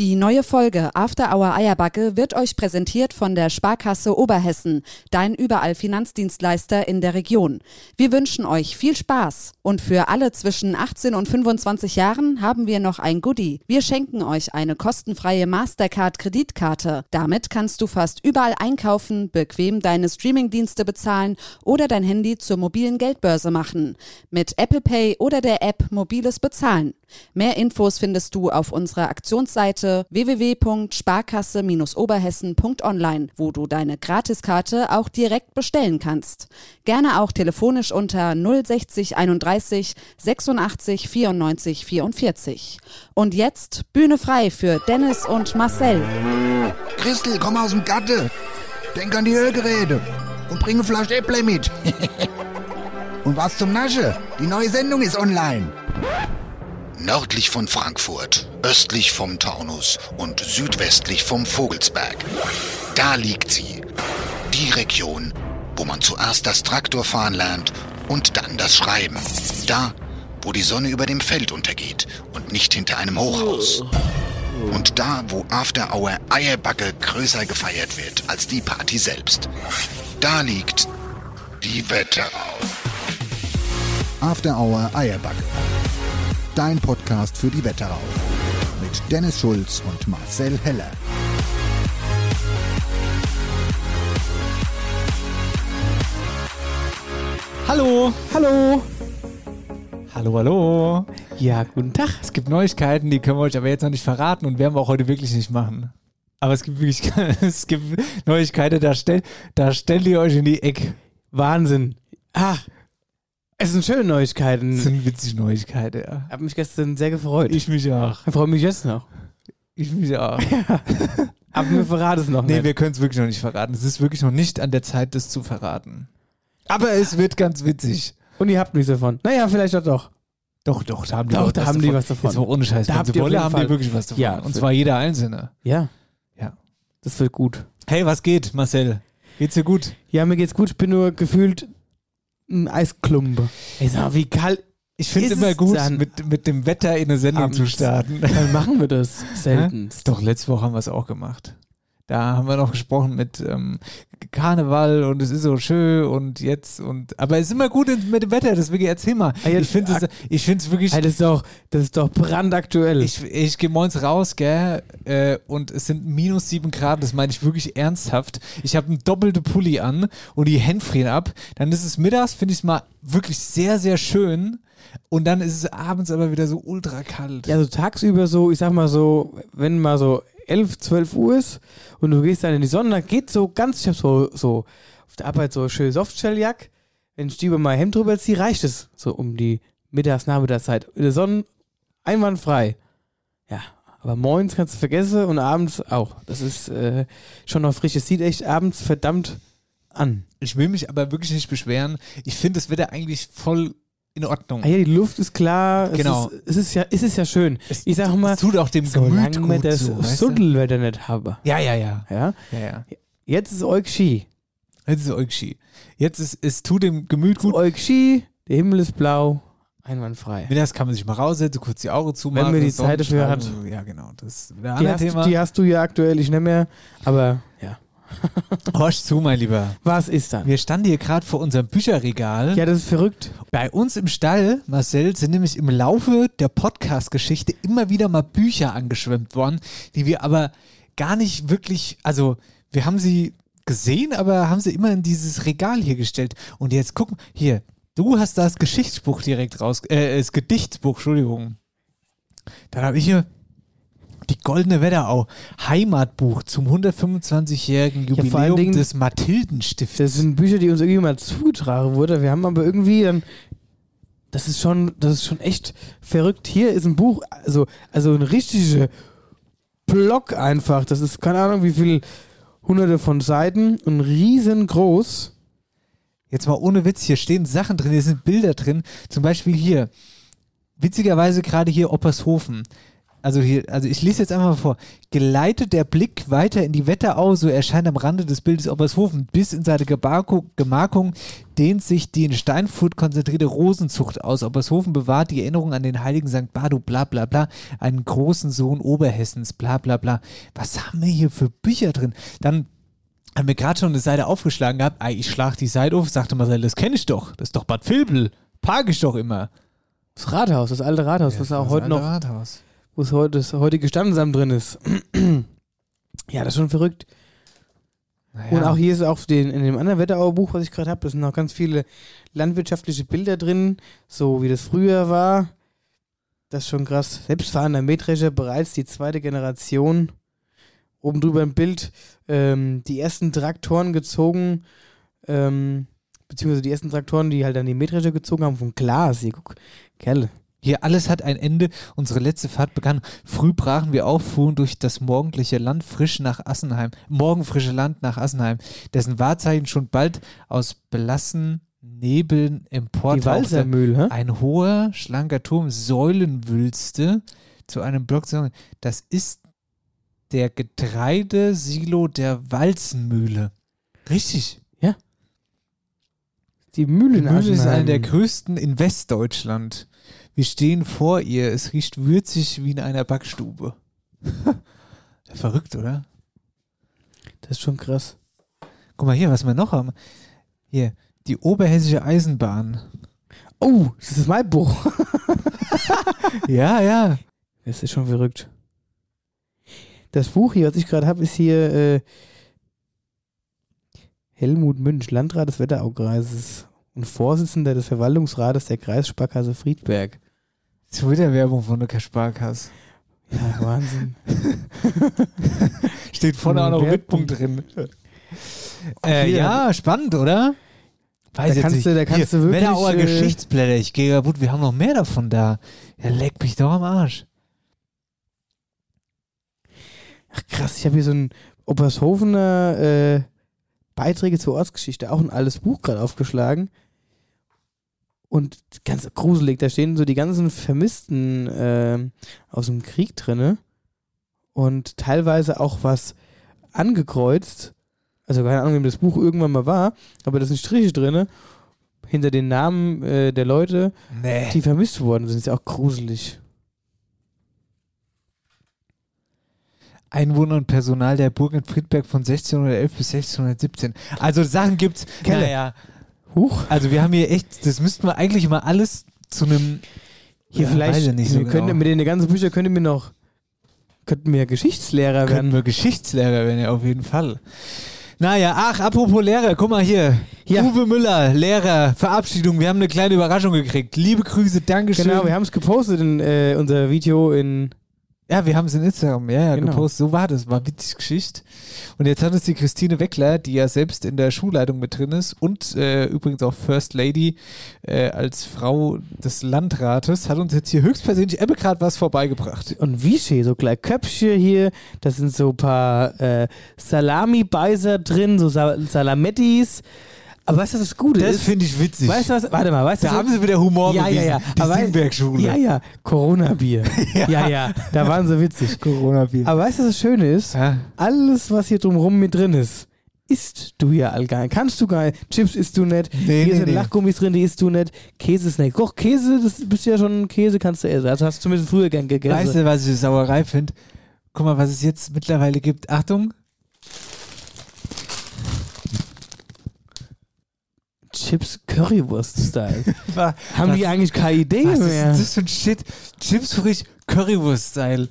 Die neue Folge After Hour Eierbacke wird euch präsentiert von der Sparkasse Oberhessen, dein überall Finanzdienstleister in der Region. Wir wünschen euch viel Spaß und für alle zwischen 18 und 25 Jahren haben wir noch ein Goodie. Wir schenken euch eine kostenfreie Mastercard Kreditkarte. Damit kannst du fast überall einkaufen, bequem deine Streamingdienste bezahlen oder dein Handy zur mobilen Geldbörse machen. Mit Apple Pay oder der App mobiles Bezahlen. Mehr Infos findest du auf unserer Aktionsseite www.sparkasse-oberhessen.online, wo du deine Gratiskarte auch direkt bestellen kannst. Gerne auch telefonisch unter 060 31 86 94 44. Und jetzt Bühne frei für Dennis und Marcel. Christel, komm aus dem Gatte. Denk an die Ölgeräte und bringe Flasche Äpple mit. und was zum Nasche? Die neue Sendung ist online. Nördlich von Frankfurt, östlich vom Taunus und südwestlich vom Vogelsberg. Da liegt sie. Die Region, wo man zuerst das Traktorfahren lernt und dann das Schreiben. Da, wo die Sonne über dem Feld untergeht und nicht hinter einem Hochhaus. Und da, wo After Hour Eierbacke größer gefeiert wird als die Party selbst. Da liegt die Wetterau. After Hour Eierbacke. Dein Podcast für die Wetterau. Mit Dennis Schulz und Marcel Heller. Hallo, Hallo. hallo, hallo. Ja, guten Tag. Es gibt Neuigkeiten, die können wir euch aber jetzt noch nicht verraten und werden wir auch heute wirklich nicht machen. Aber es gibt wirklich, es gibt Neuigkeiten, da, stell, da stellt ihr euch in die Ecke. Wahnsinn. Ach, es sind schöne Neuigkeiten. sind witzige Neuigkeiten, ja. Ich habe mich gestern sehr gefreut. Ich mich auch. Ich freue mich jetzt noch. Ich mich auch. Aber mir verrat es noch Nee, nicht. wir können es wirklich noch nicht verraten. Es ist wirklich noch nicht an der Zeit, das zu verraten. Aber es wird ganz witzig. Und ihr habt nichts davon. Naja, vielleicht auch doch. Doch, doch, da haben die, Doch, da was haben die davon. was davon. Jetzt mal ohne Scheiß. Da Wenn habt sie ihr jeden haben Fall- die wirklich was davon. Ja, und zwar jeder Einzelne. Ja. Ja. Das wird gut. Hey, was geht, Marcel? Geht's dir gut? Ja, mir geht's gut. Ich bin nur gefühlt ein Eisklumpe. Ey, sag wie kalt. Ich finde es immer gut, dann mit, mit dem Wetter in eine Sendung abends? zu starten. Wann machen wir das? Selten. Doch, letzte Woche haben wir es auch gemacht. Da haben wir noch gesprochen mit ähm, Karneval und es ist so schön und jetzt und aber es ist immer gut mit dem Wetter, deswegen erzähl mal. Ah, ja, ich finde es ich finde es wirklich Ey, das ist doch, das ist doch brandaktuell. ich, ich gehe morgens raus, gell, äh, und es sind minus sieben Grad, das meine ich wirklich ernsthaft. Ich habe einen doppelten Pulli an und die Hände frieren ab. Dann ist es mittags, finde ich es mal wirklich sehr, sehr schön. Und dann ist es abends aber wieder so ultra kalt. Ja, so tagsüber so, ich sag mal so, wenn mal so 11, 12 Uhr ist und du gehst dann in die Sonne, dann geht so ganz, ich hab so, so auf der Arbeit so schön Softshelljack, wenn ich die über mein Hemd drüber ziehe, reicht es so um die Mittags-, Nachmittagszeit. In der Sonne einwandfrei. Ja, aber morgens kannst du vergessen und abends auch. Das ist äh, schon noch frisch. Es sieht echt abends verdammt an. Ich will mich aber wirklich nicht beschweren. Ich finde das Wetter eigentlich voll in Ordnung. Ah ja, die Luft ist klar. Genau. Es ist, es ist ja, es ist ja schön. Es, ich sag mal, es tut auch dem Gemüt solange wir gut das so? Sundelwetter nicht haben. Ja, ja, ja. Ja? ja, ja. Jetzt ist euch Ski. Jetzt ist Eugski. Jetzt ist es tut dem Gemüt gut. Euch Ski, der Himmel ist blau, einwandfrei. Mittags kann man sich mal raussetzen, kurz die Augen zumachen. Wenn man die Zeit dafür hat. Ja, genau. Das ist ein Die hast, Thema. die hast du ja aktuell, ich nicht mehr. Aber ja. Horch zu, mein Lieber. Was ist dann? Wir standen hier gerade vor unserem Bücherregal. Ja, das ist verrückt. Bei uns im Stall, Marcel, sind nämlich im Laufe der Podcast-Geschichte immer wieder mal Bücher angeschwemmt worden, die wir aber gar nicht wirklich, also wir haben sie gesehen, aber haben sie immer in dieses Regal hier gestellt. Und jetzt guck, hier, du hast das Geschichtsbuch direkt raus, äh, das Gedichtsbuch, Entschuldigung. Dann habe ich hier die Goldene Wetterau, Heimatbuch zum 125-jährigen Ja, vor allen Jubiläum Dingen- des Mathildenstifts. Das sind Bücher, die uns irgendwie mal zugetragen wurden. Wir haben aber irgendwie dann. Das ist schon, das ist schon echt verrückt. Hier ist ein Buch, also, also ein richtiger Block einfach. Das ist keine Ahnung, wie viel hunderte von Seiten und riesengroß. Jetzt mal ohne Witz, hier stehen Sachen drin, hier sind Bilder drin. Zum Beispiel hier, witzigerweise gerade hier Oppershofen. Also hier, also ich lese jetzt einfach mal vor. Geleitet der Blick weiter in die Wetterau, so erscheint am Rande des Bildes Obershofen. Bis in seine Gemarkung dehnt sich die in Steinfurt konzentrierte Rosenzucht aus. Obershofen bewahrt die Erinnerung an den heiligen St. Bardo, bla bla bla, einen großen Sohn Oberhessens, bla bla bla. Was haben wir hier für Bücher drin? Dann haben wir gerade schon eine Seite aufgeschlagen gehabt. Ah, ich schlag die Seite auf, sagte Marcel, das kenne ich doch. Das ist doch Bad Vilbel. Park ich doch immer. Das Rathaus, das alte Rathaus, was auch heute noch, Rathaus. Wo es heute das heutige Standesamt drin ist. ja, das ist schon verrückt. Und auch hier ist auch den, in dem anderen Wetterauer Buch, was ich gerade habe, da sind noch ganz viele landwirtschaftliche Bilder drin, so wie das früher war. Das ist schon krass. Selbstfahrender Mähdrescher, bereits die zweite Generation. Oben drüber ein Bild, ähm, die ersten Traktoren gezogen, ähm, beziehungsweise die ersten Traktoren, die halt dann die Mähdrescher gezogen haben, von Glas. Hier, guck, Kerle. Hier alles hat ein Ende. Unsere letzte Fahrt begann. Früh brachen wir auf, fuhren durch das morgendliche Land frisch nach Assenheim. Morgenfrische Land nach Assenheim, dessen Wahrzeichen schon bald aus blassen Nebeln Die emportauchte. Hä? Ein hoher, schlanker Turm, Säulenwülste zu einem Block. zu- Das ist der Getreidesilo der Walzenmühle. Richtig. Die Mühle Die Mühle ist eine der größten in Westdeutschland. Wir stehen vor ihr. Es riecht würzig wie in einer Backstube. Verrückt, oder? Das ist schon krass. Guck mal hier, was wir noch haben. Hier, die Oberhessische Eisenbahn. Oh, das ist mein Buch. Ja, ja. Das ist schon verrückt. Das Buch hier, was ich gerade habe, ist hier äh, Helmut Münch, Landrat des Wetteraukreises und Vorsitzender des Verwaltungsrates der Kreissparkasse Friedberg. Twitter-Werbung von der Sparkasse. Ja, Wahnsinn. Steht vorne auch noch Werbung. Rittpunkt drin. Äh, Hier. ja, spannend, oder? Weiß Da kannst nicht. du- da kannst Hier, du wirklich, Wetterauer äh, Geschichtsblätter. Ich gehe kaputt. Wir haben noch mehr davon da. Ja, leck mich doch am Arsch. Ach krass, ich habe hier so ein Obershofener äh, Beiträge zur Ortsgeschichte, auch ein altes Buch gerade aufgeschlagen. Und ganz gruselig, da stehen so die ganzen Vermissten äh, aus dem Krieg drinne und teilweise auch was angekreuzt. Also keine Ahnung, wem das Buch irgendwann mal war, aber da sind Striche drinne hinter den Namen äh, der Leute, Nee. die vermisst worden sind. Ist ja auch gruselig. Einwohner und Personal der Burg in Friedberg von 1611 bis 1617. Also Sachen gibt's. Kelle. Naja, Huch. also wir haben hier echt, das müssten wir eigentlich mal alles zu einem Hier Ja, vielleicht, weiß ich nicht wir so könnten, genau. mit den ganzen Büchern könnten wir noch, könnten wir Geschichtslehrer Könnten werden. wir Geschichtslehrer werden, ja, auf jeden Fall. Naja, ach, apropos Lehrer, guck mal hier. Ja. Uwe Müller, Lehrer, Verabschiedung. Wir haben eine kleine Überraschung gekriegt. Liebe Grüße, Dankeschön. Genau, wir haben es gepostet in äh, unser Video in. Ja, wir haben es in Instagram, ja, ja, Genau. gepostet. So war das, war witzig Geschichte. Und jetzt hat uns die Christine Weckler, die ja selbst in der Schulleitung mit drin ist und äh, übrigens auch First Lady äh, als Frau des Landrates, hat uns jetzt hier höchstpersönlich Ebbe gerade was vorbeigebracht. Und wie schön, so gleich Köpfchen hier, da sind so ein paar äh, Salami-Beißer drin, so Sa Salamettis. Aber weißt du, was das Gute Das ist? finde ich witzig. Weißt du was? Warte mal, weißt du, da haben sie wieder Humor ja, ja, bewiesen. ja. Die Aber wei- Singberg-Schule. Ja, ja, Corona-Bier. ja. ja, da waren sie witzig. Corona-Bier. Aber weißt du, was das Schöne ist? Ja. alles, was hier drumrum mit drin ist, isst du ja all gar nicht. Kannst du gar nicht. Chips isst du nicht. Nee, hier nee, sind nee. Lachgummis drin, die isst du nicht. Käse ist nicht. Doch, Käse, das bist ja schon Käse, kannst du essen. Also hast du zumindest früher gern gegessen. Weißt du, was ich Sauerei finde? Guck mal, was es jetzt mittlerweile gibt. Achtung. Chips Currywurst-Style. Haben was, die eigentlich keine Idee was ist mehr? denn das für ein Shit? Chips frisch Currywurst-Style.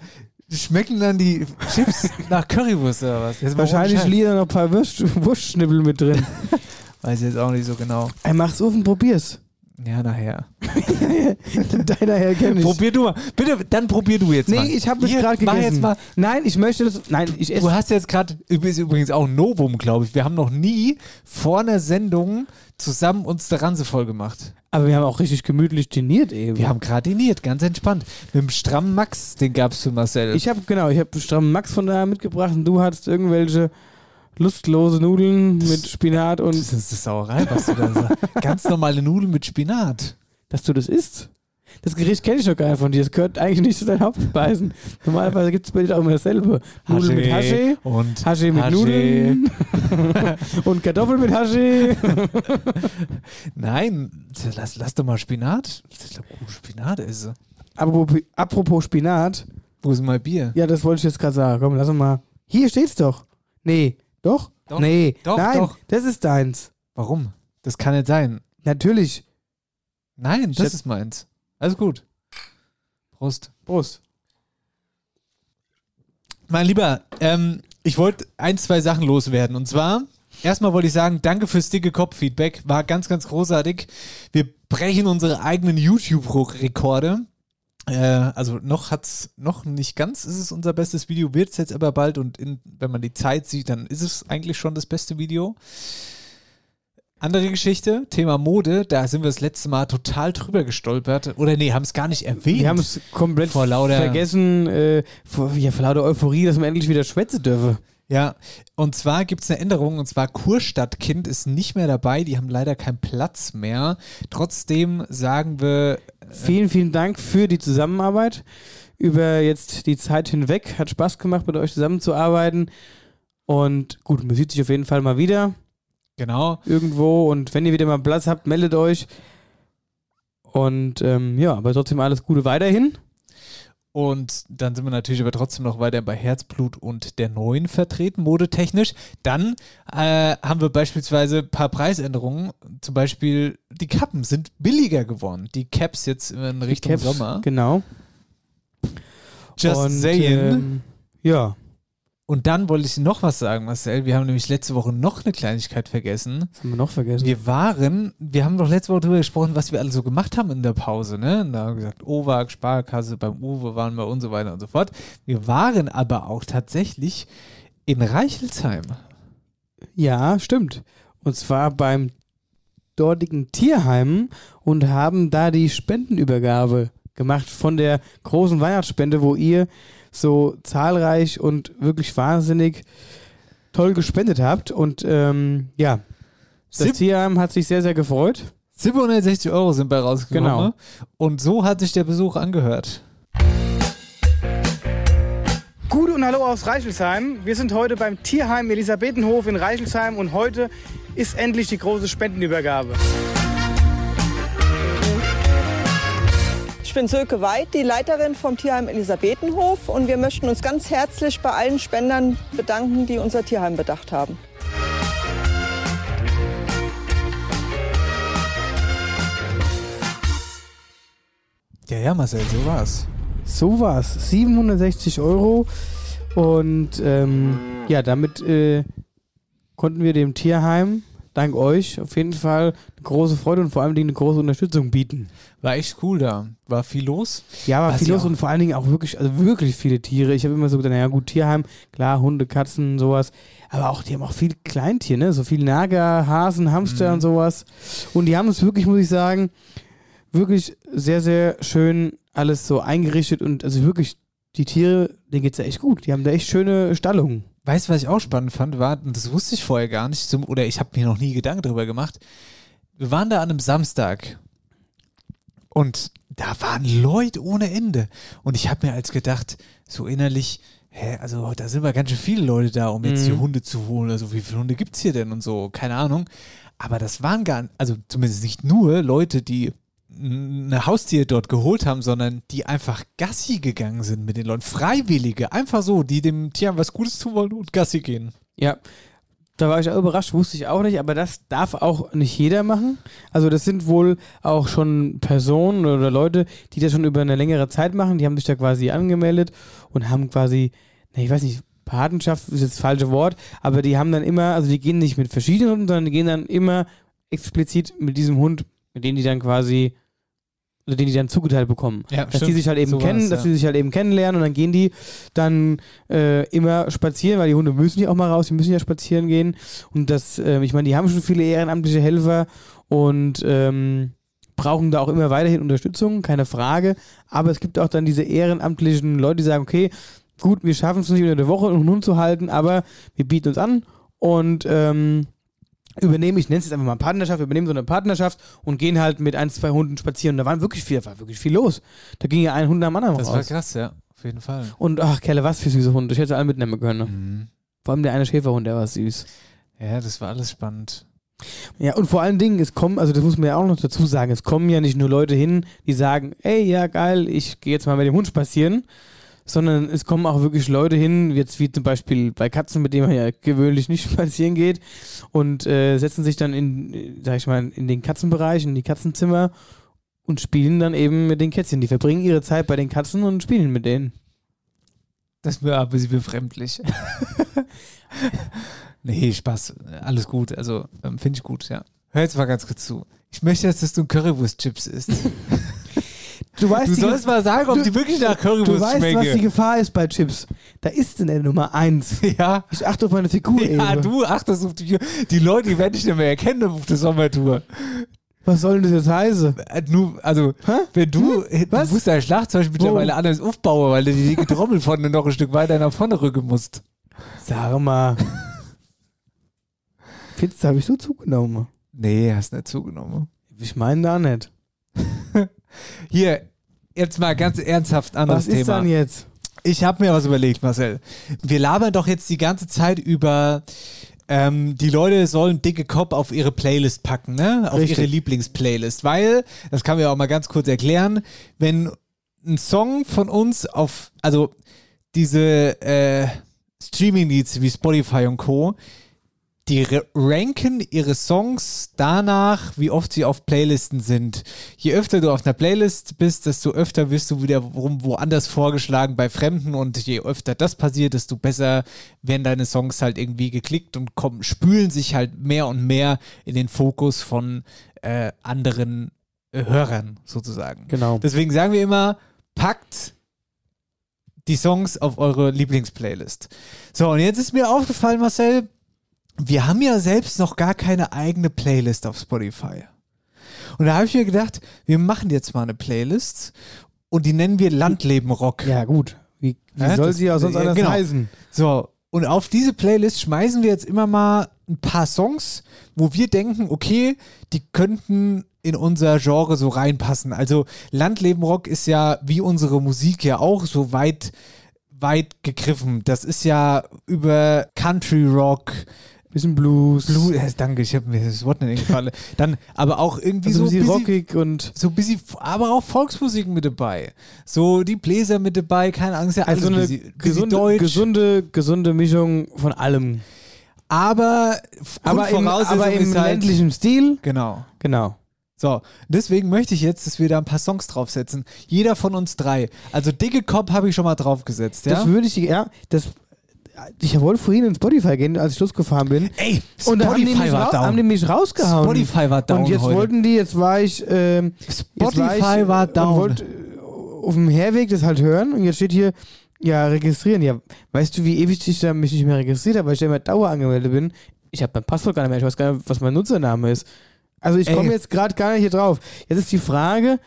Schmecken dann die Chips nach Currywurst oder was? Jetzt Wahrscheinlich liegen da noch ein paar Wurst Wurstschnibbel mit drin. Weiß ich jetzt auch nicht so genau. Ey, mach's auf und probier's. Ja, nachher. Deiner her kenn ich. Probier du mal. Bitte, dann probier du jetzt nee, mal. ich habe das Hier, gerade gegessen. jetzt mal. Nein, ich möchte das. Nein, ich Du esse. hast jetzt gerade, übrigens auch ein Novum, glaube ich. Wir haben noch nie vor einer Sendung zusammen uns der Ranse voll gemacht. Aber wir haben auch richtig gemütlich diniert eben. Wir haben gerade diniert, ganz entspannt. Mit dem strammen Max, den gab es für Marcel. Ich habe genau, ich habe strammen Max von da mitgebracht und du hattest irgendwelche lustlose Nudeln mit Spinat und das ist eine Sauerei, was du da sagst. Ganz normale Nudeln mit Spinat. dass du das isst. Das Gericht kenne ich doch gar nicht von dir. Das gehört eigentlich nicht zu deinen Hauptspeisen. Normalerweise gibt es bei dir auch immer dasselbe. Nudeln mit Haschee, und Haschee mit Haschee. Nudeln und Kartoffeln mit Haschee. Nein, lass, lass doch mal Spinat. Ich glaub, oh, Spinat esse. Apropos, apropos Spinat. Wo ist mein Bier? Ja, das wollte ich jetzt gerade sagen. Komm, lass uns mal. Hier steht's doch. Nee. Doch? Doch. Nee. Doch, Nein, doch. das ist deins. Warum? Das kann nicht sein. Natürlich. Nein, das hab- ist meins. Alles gut. Prost. Prost. Mein Lieber, ähm, ich wollte ein, zwei Sachen loswerden. Und zwar, erstmal wollte ich sagen, danke fürs dicke Kopf-Feedback. War ganz, ganz großartig. Wir brechen unsere eigenen YouTube-Rekorde. Äh, also noch hat's noch nicht ganz, ist es unser bestes Video, wird es jetzt aber bald und in, wenn man die Zeit sieht, dann ist es eigentlich schon das beste Video. Andere Geschichte, Thema Mode, da sind wir das letzte Mal total drüber gestolpert. Oder nee, haben es gar nicht erwähnt. Wir haben es komplett Vor lauter- vergessen, äh, vor, ja, vor lauter Euphorie, dass man endlich wieder schwätzen dürfe. Ja, und zwar gibt es eine Änderung, und zwar Kurstadtkind ist nicht mehr dabei, die haben leider keinen Platz mehr. Trotzdem sagen wir, Vielen, vielen Dank für die Zusammenarbeit über jetzt die Zeit hinweg. Hat Spaß gemacht, mit euch zusammenzuarbeiten. Und gut, man sieht sich auf jeden Fall mal wieder genau, irgendwo. Und wenn ihr wieder mal Platz habt, meldet euch. Und ähm, ja, aber trotzdem alles Gute weiterhin. Und dann sind wir natürlich aber trotzdem noch weiter bei Herzblut und der Neuen vertreten, modetechnisch. Dann äh, haben wir beispielsweise ein paar Preisänderungen, zum Beispiel die Kappen sind billiger geworden. Die Caps jetzt in Richtung Caps, Sommer. Genau. Just Und, saying. ähm, ja, Und dann wollte ich noch was sagen, Marcel. Wir haben nämlich letzte Woche noch eine Kleinigkeit vergessen. was haben wir noch vergessen? Wir waren, wir haben doch letzte Woche darüber gesprochen, was wir alle so gemacht haben in der Pause, ne? Und da haben wir gesagt, OWAG, Sparkasse, beim Uwe waren wir und so weiter und so fort. Wir waren aber auch tatsächlich in Reichelsheim. Ja, stimmt. Und zwar beim dortigen Tierheim und haben da die Spendenübergabe gemacht von der großen Weihnachtsspende, wo ihr so zahlreich und wirklich wahnsinnig toll gespendet habt. Und ähm, ja, das Sieb- Tierheim hat sich sehr, sehr gefreut. 760 Euro sind bei rausgekommen. Genau. Und so hat sich der Besuch angehört. Gute und Hallo aus Reichelsheim. Wir sind heute beim Tierheim Elisabethenhof in Reichelsheim und heute ist endlich die große Spendenübergabe. Ich bin Sölke Weid, die Leiterin vom Tierheim Elisabethenhof und wir möchten uns ganz herzlich bei allen Spendern bedanken, die unser Tierheim bedacht haben. Ja, ja, Marcel, so war's. So war's. 760 Euro. Und ähm, ja, damit äh, konnten wir dem Tierheim, dank euch, auf jeden Fall eine große Freude und vor allem eine große Unterstützung bieten. War echt cool da. War viel los. Ja, aber Was viel los und vor allen Dingen auch wirklich, also wirklich viele Tiere. Ich habe immer so gedacht, naja gut, Tierheim, klar, Hunde, Katzen, sowas. Aber auch, die haben auch viel Kleintier, ne? So viel Nager, Hasen, Hamster Mhm. und sowas. Und die haben es wirklich, muss ich sagen, wirklich sehr, sehr schön alles so eingerichtet und also wirklich, die Tiere, denen geht's ja echt gut. Die haben da echt schöne Stallungen. Weißt du, was ich auch spannend fand, war, und das wusste ich vorher gar nicht, zum, oder ich habe mir noch nie Gedanken darüber gemacht. Wir waren da an einem Samstag und da waren Leute ohne Ende. Und ich habe mir als gedacht, so innerlich, hä, also da sind wir ganz schön viele Leute da, um jetzt Mhm. hier Hunde zu holen. Also wie viele Hunde gibt's hier denn und so, keine Ahnung. Aber das waren gar, also zumindest nicht nur Leute, die eine Haustier dort geholt haben, sondern die einfach Gassi gegangen sind mit den Leuten. Freiwillige, einfach so, die dem Tier was Gutes tun wollen und Gassi gehen. Ja. Da war ich auch überrascht, wusste ich auch nicht, aber das darf auch nicht jeder machen. Also das sind wohl auch schon Personen oder Leute, die das schon über eine längere Zeit machen, die haben sich da quasi angemeldet und haben quasi, na, ich weiß nicht, Patenschaft ist jetzt das falsche Wort, aber die haben dann immer, also die gehen nicht mit verschiedenen Hunden, sondern die gehen dann immer explizit mit diesem Hund, mit dem die dann quasi, also den die dann zugeteilt bekommen. Ja, dass die sich halt eben So kennen, war's, dass ja. die sich halt eben kennenlernen und dann gehen die dann äh, immer spazieren, weil die Hunde müssen ja auch mal raus, die müssen ja spazieren gehen. Und das, ähm, ich meine, die haben schon viele ehrenamtliche Helfer und ähm, brauchen da auch immer weiterhin Unterstützung, keine Frage, aber es gibt auch dann diese ehrenamtlichen Leute, die sagen, okay, gut, wir schaffen es nicht unter der Woche einen Hund zu halten, aber wir bieten uns an und ähm, übernehmen, ich nenne es jetzt einfach mal Partnerschaft, übernehmen so eine Partnerschaft und gehen halt mit ein, zwei Hunden spazieren. Und da waren wirklich viel, da war wirklich viel los. Da ging ja ein Hund am anderen Das raus. war krass, ja. Auf jeden Fall. Und ach, Kerle, was für süße Hunde. Ich hätte alle mitnehmen können. Mhm. Vor allem der eine Schäferhund, der war süß. Ja, das war alles spannend. Ja, und vor allen Dingen, es kommen, also das muss man ja auch noch dazu sagen, es kommen ja nicht nur Leute hin, die sagen, ey, ja, geil, ich gehe jetzt mal mit dem Hund spazieren, sondern es kommen auch wirklich Leute hin, jetzt wie zum Beispiel bei Katzen, mit denen man ja gewöhnlich nicht spazieren geht, und äh, setzen sich dann in, sag ich mal, in den Katzenbereich, in die Katzenzimmer und spielen dann eben mit den Kätzchen. Die verbringen ihre Zeit bei den Katzen und spielen mit denen. Das war ein bisschen befremdlich. nee, Spaß. Alles gut. Also, ähm, finde ich gut, ja. Hör jetzt mal ganz kurz zu. Ich möchte jetzt, dass du Currywurst-Chips isst. Du weißt, Du sollst mal sagen, ob du- die wirklich nach Du Currywurst weißt, was die schmecken. Gefahr ist bei Chips. Da ist denn der Nummer eins. Ja. Ich achte auf meine Figur Ja, eben. du achtest auf die, die Leute, die werden dich nicht mehr erkennen auf der Sommertour. Was soll denn das jetzt heißen? Äh, nur, also, Hä? wenn du, Was? du musst dein Schlagzeug mittlerweile anders aufbauen, weil du die dicke Trommel vorne noch ein Stück weiter nach vorne rücken musst. Sag mal. Findest du, habe ich so zugenommen? Nee, hast nicht zugenommen. Ich meine da nicht. Hier, jetzt mal ganz ernsthaft anderes Was ist Thema. dann jetzt? Ich habe mir was überlegt, Marcel. Wir labern doch jetzt die ganze Zeit über, ähm, die Leute sollen dicke Cop auf ihre Playlist packen, ne? Auf Richtig. ihre Lieblingsplaylist. Weil, das kann man ja auch mal ganz kurz erklären, wenn ein Song von uns auf, also diese äh, Streaming-Leads wie Spotify und Co., die ranken ihre Songs danach, wie oft sie auf Playlisten sind. Je öfter du auf einer Playlist bist, desto öfter wirst du wiederum woanders vorgeschlagen bei Fremden und je öfter das passiert, desto besser werden deine Songs halt irgendwie geklickt und kommen, spülen sich halt mehr und mehr in den Fokus von äh, anderen äh, Hörern sozusagen. Genau. Deswegen sagen wir immer, packt die Songs auf eure Lieblingsplaylist. So, und jetzt ist mir aufgefallen, Marcel, wir haben ja selbst noch gar keine eigene Playlist auf Spotify. Und da habe ich mir gedacht, wir machen jetzt mal eine Playlist und die nennen wir Landleben Rock. Ja, gut. Wie, wie Ja, soll das- sie auch sonst ja, anders genau. heißen? So, und auf diese Playlist schmeißen wir jetzt immer mal ein paar Songs, wo wir denken, okay, die könnten in unser Genre so reinpassen. Also Landleben Rock ist ja wie unsere Musik ja auch so weit, weit gegriffen. Das ist ja über Country Rock, Bisschen Blues. Blue, äh, danke, ich habe mir das Wort nicht eingefallen. Dann aber auch irgendwie Also so ein bisschen rockig und. so ein bisschen, aber auch Volksmusik mit dabei. So die Bläser mit dabei, keine Angst, ja alles Also eine gesunde, Deutsch. gesunde, gesunde Mischung von allem. aber Aber im, aber im halt, ländlichen Stil. Genau. Genau. So, deswegen möchte ich jetzt, dass wir da ein paar Songs draufsetzen. Jeder von uns drei. Also Dicke Cop habe ich schon mal draufgesetzt, ja? Das würde ich, ja, das. Ich wollte vorhin in Spotify gehen, als ich losgefahren bin. Ey, Und da haben die, Spotify mich war down. haben die mich rausgehauen. Spotify war down Und jetzt heute. wollten die, jetzt war ich, jetzt Spotify war, ich, war äh, down. Und wollte äh, auf dem Herweg das halt hören und jetzt steht hier, ja, registrieren. Ja, weißt du, wie ewig ich da mich nicht mehr registriert habe, weil ich da immer Dauer angemeldet bin? Ich habe mein Passwort gar nicht mehr, ich weiß gar nicht, was mein Nutzername ist. Also ich komme jetzt gerade gar nicht hier drauf. Jetzt ist die Frage,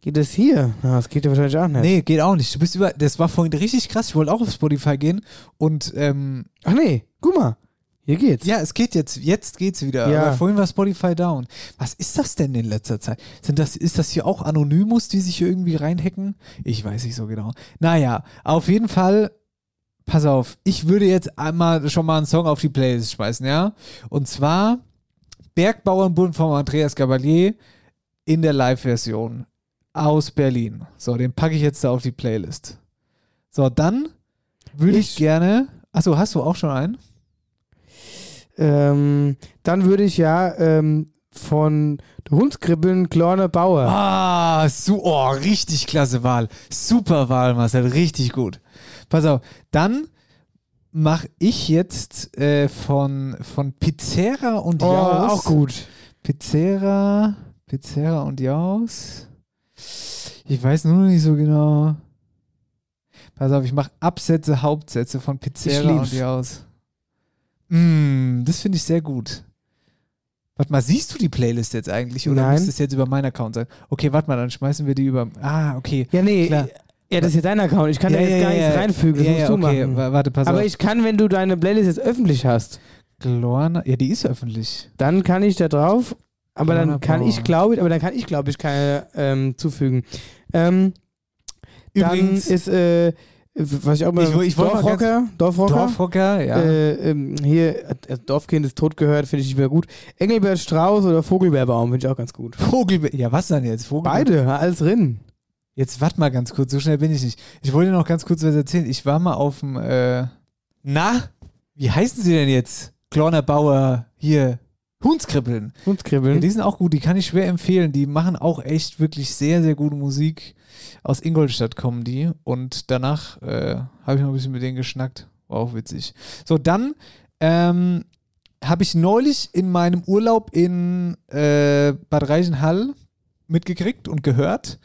geht das hier? Na, das geht ja wahrscheinlich auch nicht. Nee, geht auch nicht. Du bist über, das war vorhin richtig krass. Ich wollte auch auf Spotify gehen und ähm, Ach nee, guck mal, hier geht's. ja, es geht jetzt. Jetzt geht's wieder. Ja. Aber vorhin war Spotify down. Was ist das denn in letzter Zeit? Sind das, ist das hier auch Anonymous, die sich hier irgendwie reinhacken? Ich weiß nicht so genau. Naja, auf jeden Fall. Pass auf, ich würde jetzt einmal schon mal einen Song auf die Playlist schmeißen, ja? Und zwar Bergbauernbund von Andreas Gabalier in der Live-Version aus Berlin. So, den packe ich jetzt da auf die Playlist. So, dann würde ich, Ich- gerne. Achso, hast du auch schon einen? Ähm, dann würde ich ja ähm, von Hundskribbeln Klorne Bauer. Ah, so, oh, richtig klasse Wahl. Super Wahl, Marcel, richtig gut. Pass auf, dann mache ich jetzt äh, von, von Pizzera und Oh, Jaus. auch gut. Pizzera, Pizzera und Jaus. Ich weiß nur noch nicht so genau. Pass auf, ich mache Absätze, Hauptsätze von Pizzera lieb's. und Jaus. Mm, das finde ich sehr gut. Warte mal, siehst du die Playlist jetzt eigentlich? Oder Nein. muss das jetzt über meinen Account sein? Okay, warte mal, dann schmeißen wir die über. Ah, okay. Ja, nee. Klar. Ja, das ist ja dein Account. Ich kann da jetzt gar nichts reinfügen. Das ja, musst ja, du okay, machen. wa- warte, pass Aber auf. ich kann, wenn du deine Playlist jetzt öffentlich hast. Glorner, ja, die ist öffentlich. Dann kann ich da drauf, aber dann kann ich, glaube ich, aber dann kann ich, glaube ich, keine ähm, zufügen. Ähm, Übrigens- dann ist, äh, was ich auch mal, Ich ich Dorfrocker, Dorfrocker, Dorfrocker, ja. äh, ähm, hier, äh, Dorfkind ist tot gehört, finde ich nicht mehr gut. Engelbert Strauß oder Vogelbeerbaum finde ich auch ganz gut. Vogel, ja, was dann jetzt? Vogel Beide, alles drin. Jetzt warte mal ganz kurz, so schnell bin ich nicht. Ich wollte noch ganz kurz was erzählen. Ich war mal auf dem, äh, na, wie heißen sie denn jetzt? Glorner Bauer, hier, Hundskribbeln. Ja, Hundskribbeln. die sind auch gut, die kann ich schwer empfehlen. Die machen auch echt wirklich sehr, sehr gute Musik. Aus Ingolstadt kommen die. Und danach äh, habe ich noch ein bisschen mit denen geschnackt. War auch witzig. So, dann ähm, habe ich neulich in meinem Urlaub in äh, Bad Reichenhall mitgekriegt und gehört.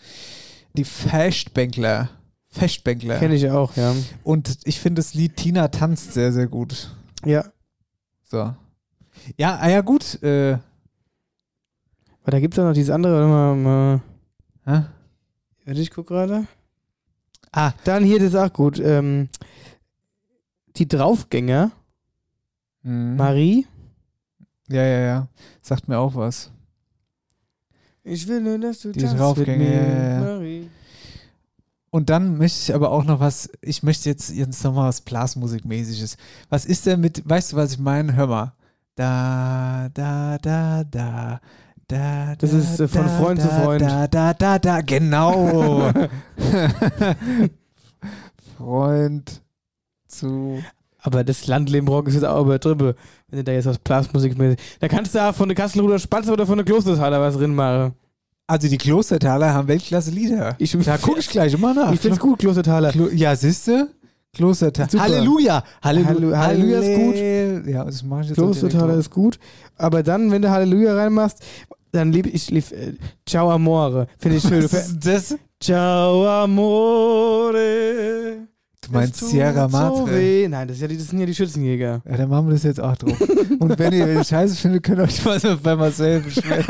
Die Festbänkler. Festbänkler. Kenne ich auch, ja. Und ich finde das Lied Tina tanzt sehr, sehr gut. Ja. So. Ja, ah ja, gut. Äh, Aber da gibt es auch noch dieses andere, warte mal, mal. hä? Warte, ich guck gerade. Ah, Dann hier, das ist auch gut. Ähm, die Draufgänger, mhm. Marie. Ja, ja, ja. Sagt mir auch was. Ich will nur, dass du Die tanzt Draufgänger, mit mir, ja, ja. Marie. Und dann möchte ich aber auch noch was, ich möchte jetzt, jetzt noch mal was Blasmusikmäßiges. Was ist denn mit, weißt du, was ich meine? Hör mal. Da, da, da, da. Da, Das da, ist, äh, von da, Freund zu Freund. Da, da, da, da, genau. Freund zu. Aber das Landleben Rock ist jetzt auch übertrieben, wenn du da jetzt was Blasmusik mit. Da kannst du auch von der Kastelruder Spatze oder von der Klosterhalle was drin machen. Also die Klostertaler haben Weltklasse-Lieder. Ich, Da gucke ich gleich immer nach. Ich find's gut, Klostertaler. Klo ja, siehste? Klostertaler. Super. Halleluja! Halleluja, Halleluja- ist gut. Ja, das mache ich jetzt Klostertaler ist gut. Aber dann, wenn du Halleluja reinmachst, dann lieb ich lieb, äh, Ciao Amore. Finde ich schön. Was ist das? Ciao Amore. Du meinst Sierra So Madre. weh. Nein, das, ist ja die, das sind ja die Schützenjäger. Ja, dann machen wir das jetzt auch drauf. Und wenn ihr Scheiße findet, könnt ihr euch mal so bei Marcel beschweren.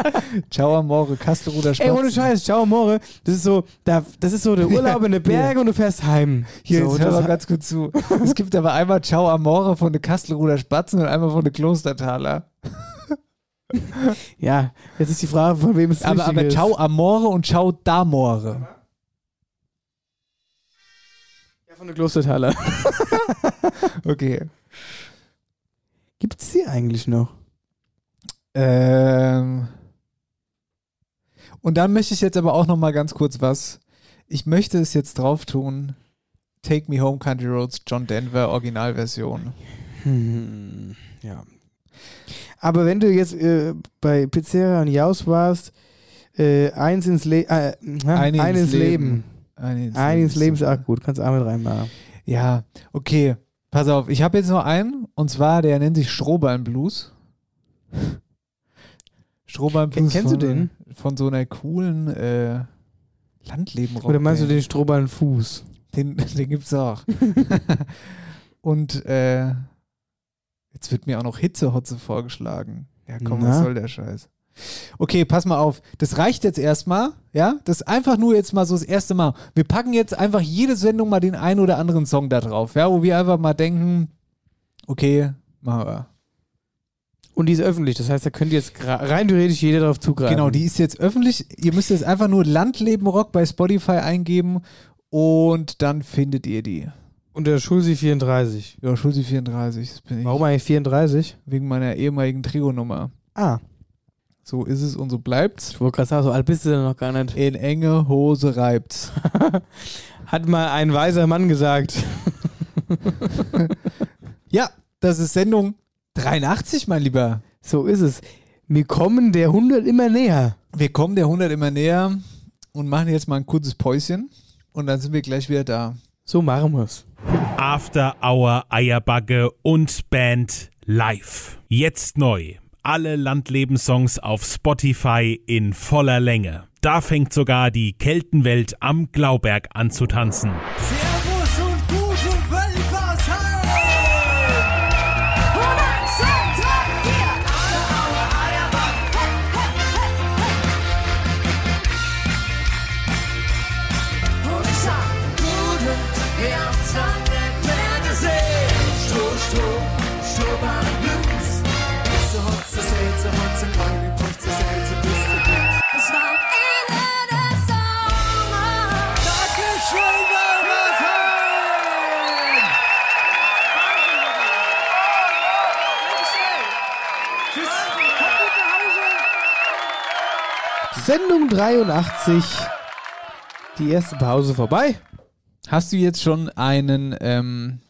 Ciao, Amore, Kastelruder Ey, ohne Spatzen. Scheiß, Ciao Amore. Das ist so, da, das ist so der Urlaub in den Bergen und du fährst heim. Hier, so, jetzt hör mal ganz kurz zu. Es gibt aber einmal Ciao Amore von der Kastelruder Spatzen und einmal von der Klostertaler. Ja, jetzt ist die Frage, von wem es Aber, aber ist. Ciao Amore und Ciao Damore. Von der Klostertaler. Okay. Gibt's die eigentlich noch? Ähm. Und dann möchte ich jetzt aber auch noch mal ganz kurz was. Ich möchte es jetzt drauf tun. Take Me Home Country Roads, John Denver, Originalversion. Hm, ja. Aber wenn du jetzt äh, bei Pizzeria und Jaus warst, äh, eins ins Leben, äh, ein ins ins Leben. Ein ins Ein ins Leben ist super. auch gut, kannst du auch mit reinmachen. Ja, okay. Pass auf, ich habe jetzt noch einen und zwar der nennt sich Strohballen Blues. Strohballen Blues Kennst du von, den? Von so einer coolen äh, Landleben Oder meinst du den Strohballen Fuß? Den, den gibt's auch. und äh, jetzt wird mir auch noch Hitzehotze vorgeschlagen. Ja, komm, was Na? soll der Scheiß? Okay, pass mal auf. Das reicht jetzt erstmal, ja? Das ist einfach nur jetzt mal so das erste Mal. Wir packen jetzt einfach jede Sendung mal den einen oder anderen Song da drauf, ja, wo wir einfach mal denken, okay, machen wir. Und die ist öffentlich, das heißt, da könnte jetzt rein theoretisch jeder darauf zugreifen. Genau, die ist jetzt öffentlich. Ihr müsst jetzt einfach nur Landleben Rock bei Spotify eingeben und dann findet ihr die. Und der Schulsi 34. Ja, Schulzi 34, das bin ich. Warum eigentlich 34? Wegen meiner ehemaligen Trio-Nummer. Ah, So ist es und so bleibt's. ich wollte gerade sagen, so alt bist du denn noch gar nicht. In enge Hose reibt's. Hat mal ein weiser Mann gesagt. Ja, das ist Sendung 83, mein Lieber. So ist es. Wir kommen der 100 immer näher. Wir kommen der 100 immer näher und machen jetzt mal ein kurzes Päuschen und dann sind wir gleich wieder da. So machen wir's. After Hour Eierbagge und Band live. Jetzt neu. Alle Landlebenssongs auf Spotify in voller Länge. Da fängt sogar die Keltenwelt am Glauberg an zu tanzen. Servus Tschüss. Sendung 83. Die erste Pause vorbei. Hast du jetzt schon einen ähm,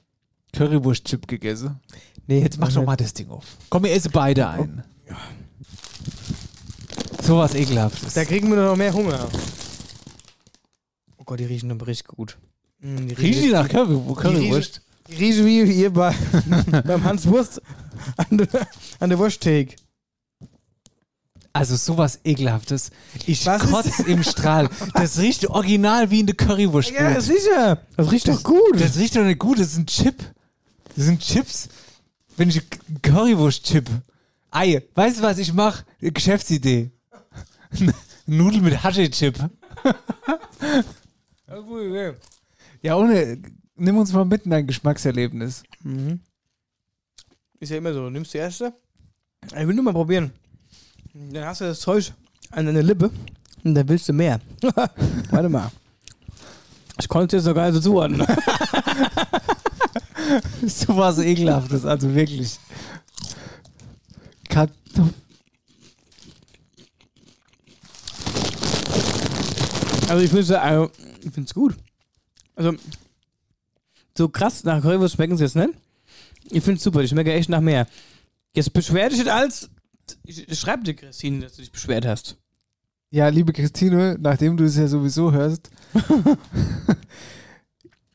Currywurst-Chip gegessen? Nee, jetzt mach äh, doch mal das Ding auf. Komm, wir essen beide ein. Oh. Ja. Sowas ekelhaftes. Da kriegen wir noch mehr Hunger. Oh Gott, die riechen aber richtig gut. Die riechen, riechen die nach Currywurst? Die riechen, die riechen wie hier bei, beim Hans Wurst an der, an der Wursttheke. Also sowas ekelhaftes. Ich Was ist- kotze im Strahl. Das riecht original wie eine Currywurst. Ja, sicher. Das riecht doch gut. Das riecht doch nicht gut, das ist ein Chip. Das sind Chips. Wenn ich Currywurst-Chip. Ei, weißt du, was ich mache? Geschäftsidee. Nudeln mit Hasche-Chip. Ja, ohne. Nimm uns mal mit in dein Geschmackserlebnis. Mhm. Ist ja immer so. Du nimmst die erste. Ich will nur mal probieren. Dann hast du das Zeug an deiner Lippe und dann willst du mehr. Warte mal. Ich konnte es jetzt noch gar nicht so zuordnen. Sowas ekelhaftes, also wirklich. Kartoffel. Also ich finde also, ich find's gut. Also so krass nach Currywurst schmecken sie jetzt nicht. Ich finde es super, die schmecken echt nach mehr. Jetzt beschwer dich nicht als. Ich, ich schreib dir, Christine, dass du dich beschwert hast. Ja, liebe Christine, nachdem du es ja sowieso hörst,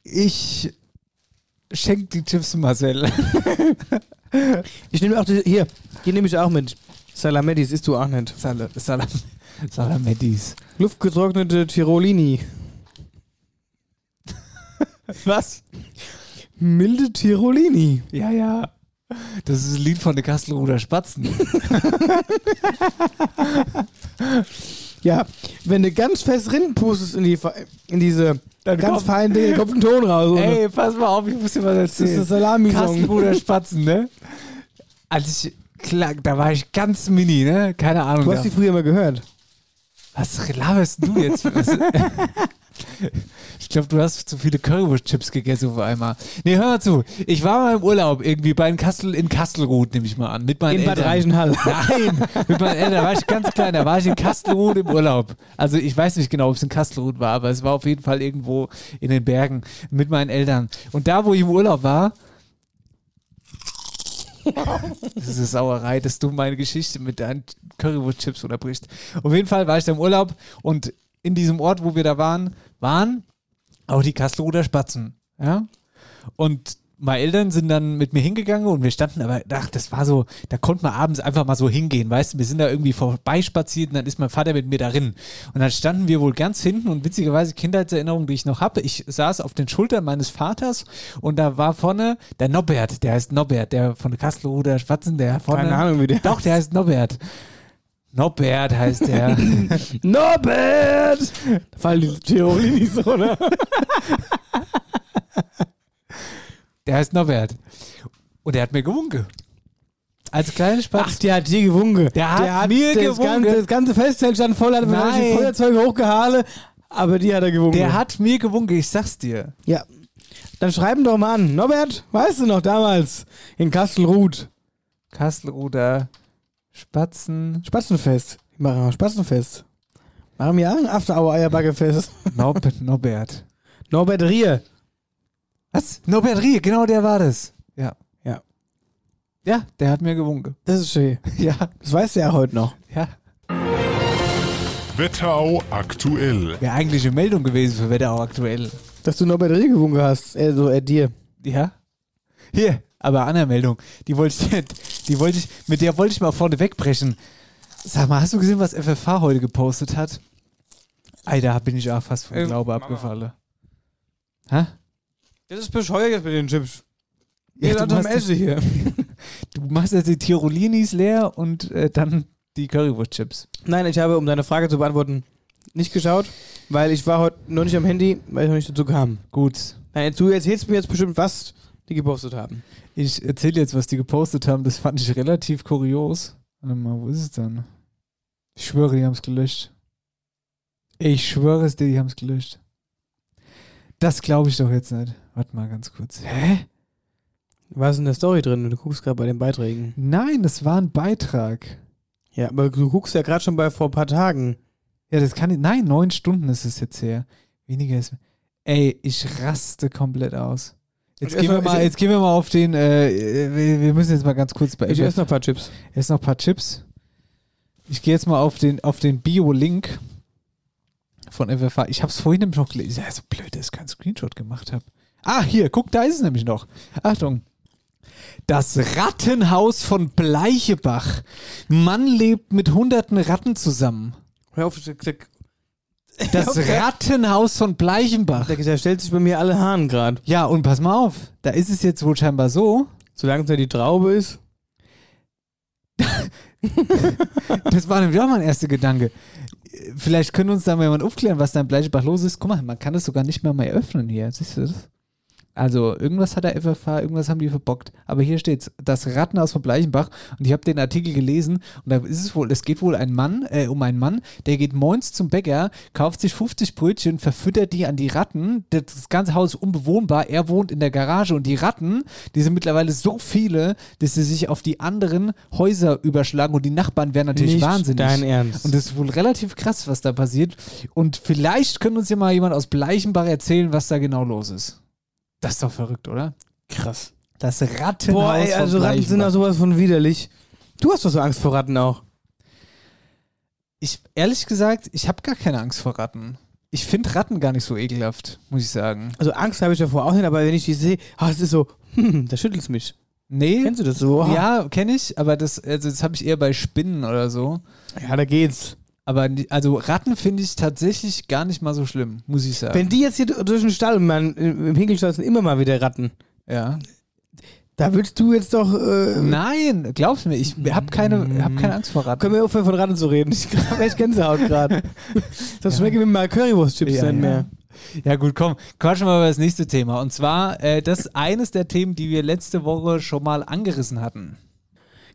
ich schenk die Chips Marcel. Ich nehme auch die, hier, die nehme ich auch mit. Salamettis isst du auch nicht. Sal Salam Salamettis. Luftgetrocknete Tirolini. Was? Milde Tirolini. Ja, ja. Das ist ein Lied von der Kastelruder Spatzen. Ja, wenn du ganz fest rinpustest in, die, in diese Dann ganz kommt- feinen Dinge, kommt ein Ton raus. oder? Ey, pass mal auf, ich muss dir was das ist erzählen. der Salami-Song. Kastelruder Spatzen, ne? Als ich, klar, da war ich ganz mini, ne? Keine Ahnung. Du hast die früher mal gehört. Was laberst du jetzt? Ich glaube, du hast zu viele Currywurst-Chips gegessen auf einmal. Nee, hör mal zu. Ich war mal im Urlaub irgendwie bei in Kastel, in Kastelruth, nehme ich mal an. Mit meinen In Bad Eltern. Reichenhall. Nein, mit meinen Eltern. Da war ich ganz klein. Da war ich in Kastelruth im Urlaub. Also ich weiß nicht genau, ob es in Kastelruth war, aber es war auf jeden Fall irgendwo in den Bergen mit meinen Eltern. Und da, wo ich im Urlaub war, das ist eine Sauerei, dass du meine Geschichte mit deinen Currywurst-Chips unterbrichst. Auf jeden Fall war ich da im Urlaub und in diesem Ort, wo wir da waren, waren auch die Kastelruder Spatzen. Ja? Und meine Eltern sind dann mit mir hingegangen und wir standen aber, ach, das war so, da konnte man abends einfach mal so hingehen, weißt du, wir sind da irgendwie vorbeispaziert und dann ist mein Vater mit mir darin. Und dann standen wir wohl ganz hinten und witzigerweise Kindheitserinnerungen, die ich noch habe, ich saß auf den Schultern meines Vaters und da war vorne der Norbert, der heißt Norbert, der von der Kastelruder Spatzen, der vorne. Keine Ahnung, wie der Doch, der heißt Norbert. Norbert heißt der. Norbert! Da fallen die Tirolinis, oder? Der heißt Norbert. Und der hat mir gewunken. Als kleiner Spatz. Ach, der hat dir gewunken. Der hat mir das gewunken. Ganze, das ganze Festzelt stand voll, hat Nein. Feuerzeuge hochgehahle, aber die hat er gewunken. der hat mir gewunken, ich sag's dir. Ja. Dann schreib ihn doch mal an. Norbert, weißt du noch damals in Kastelruth? Kastelruder Spatzen. Spatzenfest. Die machen auch Spatzenfest. Machen wir auch ein After-Hour-Eierbackefest. Nob Norbert. Norbert Rier. Was? Norbert Rie, genau der war das. Ja. Ja. Ja, der hat mir gewunken. Das ist schön. Ja, Das weißt du ja heute noch. ja. Wetterau aktuell. Wäre eigentlich eine Meldung gewesen für Wetter auch aktuell. Dass du Norbert Rier gewunken hast. Also, er dir. Ja. Hier, aber andere Meldung. Die wollte ich, die wollte ich, mit der wollte ich mal vorne wegbrechen. Sag mal, hast du gesehen, was FFH heute gepostet hat? Ey, da bin ich auch fast vom Glaube abgefallen. Hä? Das ist bescheuert jetzt mit den Chips. Ja, Ihr du machst- Essen hier. Du machst jetzt die Tirolinis leer und äh, dann die Currywurst-Chips. Nein, ich habe, um deine Frage zu beantworten, nicht geschaut, weil ich war heute noch nicht am Handy, weil ich noch nicht dazu kam. Gut. Nein, du erzählst mir jetzt bestimmt, was die gepostet haben. Ich erzähle jetzt, was die gepostet haben. Das fand ich relativ kurios. Warte mal, wo ist es denn? Ich schwöre, die haben es gelöscht. Ich schwöre es dir, die haben es gelöscht. Das glaube ich doch jetzt nicht. Warte mal ganz kurz. Hä? Was ist in der Story drin? Du guckst gerade bei den Beiträgen. Nein, das war ein Beitrag. Ja, aber du guckst ja gerade schon bei vor ein paar Tagen. Ja, das kann ich. Nein, neun Stunden ist es jetzt her. Weniger ist. Ey, ich raste komplett aus. Jetzt gehen, wir mal, jetzt gehen wir mal auf den. Äh, wir, müssen jetzt mal ganz kurz bei. Ich esse noch ein paar Chips. Jetzt noch ein paar Chips. Ich gehe jetzt mal auf den, auf den Bio-Link von FFH. Ich habe es vorhin nämlich noch gelesen. Ja, so blöd, dass ich keinen Screenshot gemacht habe. Ah, hier, guck, da ist es nämlich noch. Achtung. Das Rattenhaus von Bleichebach. Mann lebt mit hunderten Ratten zusammen. Hör auf, der, der, Das Okay. Rattenhaus von Bleichenbach. der, der stellt sich bei mir alle Haaren gerade. Ja, und pass mal auf. Da ist es jetzt wohl scheinbar so. Solange es ja die Traube ist. Das war nämlich auch mein erster Gedanke. Vielleicht können uns da mal jemand aufklären, was da in Bleichebach los ist. Guck mal, man kann das sogar nicht mehr mal öffnen hier. Siehst du das? Also, irgendwas hat der FFH, irgendwas haben die verbockt. Aber hier steht's, das Rattenhaus von Bleichenbach. Und ich habe den Artikel gelesen und da ist es wohl, es geht wohl ein Mann, äh, um einen Mann, der geht morgens zum Bäcker, kauft sich 50 Brötchen, verfüttert die an die Ratten. Das ganze Haus ist unbewohnbar. Er wohnt in der Garage und die Ratten, die sind mittlerweile so viele, dass sie sich auf die anderen Häuser überschlagen und die Nachbarn werden natürlich Nicht wahnsinnig. dein Ernst. Und das ist wohl relativ krass, was da passiert. Und vielleicht kann uns ja mal jemand aus Bleichenbach erzählen, was da genau los ist. Das ist doch verrückt, oder? Krass. Das Rattenhaus Boah, ey, also Ratten sind auch sowas von widerlich. Du hast doch so Angst vor Ratten auch. Ich, ehrlich gesagt, ich habe gar keine Angst vor Ratten. Ich finde Ratten gar nicht so ekelhaft, muss ich sagen. Also Angst habe ich davor auch nicht, aber wenn ich die sehe, ah, es ist so, hm, da schüttelt's mich. Nee. Kennst du das so? Ja, kenne ich, aber das, also das habe ich eher bei Spinnen oder so. Ja, da geht's. Aber die- also Ratten finde ich tatsächlich gar nicht mal so schlimm, muss ich sagen. Wenn die jetzt hier durch den Stall, man, im Hinkelstall sind immer mal wieder Ratten. ja. Da willst du jetzt doch. Äh, Nein, glaub's mir, ich habe keine, hab keine Angst vor Ratten. Können wir aufhören, von Ratten zu reden? Ich habe echt Gänsehaut gerade. Das schmeckt mir mal Currywurst-Chips Ja, nicht ja. mehr. Ja gut, komm, quatschen wir über das nächste Thema. Und zwar, äh, das ist eines der Themen, die wir letzte Woche schon mal angerissen hatten.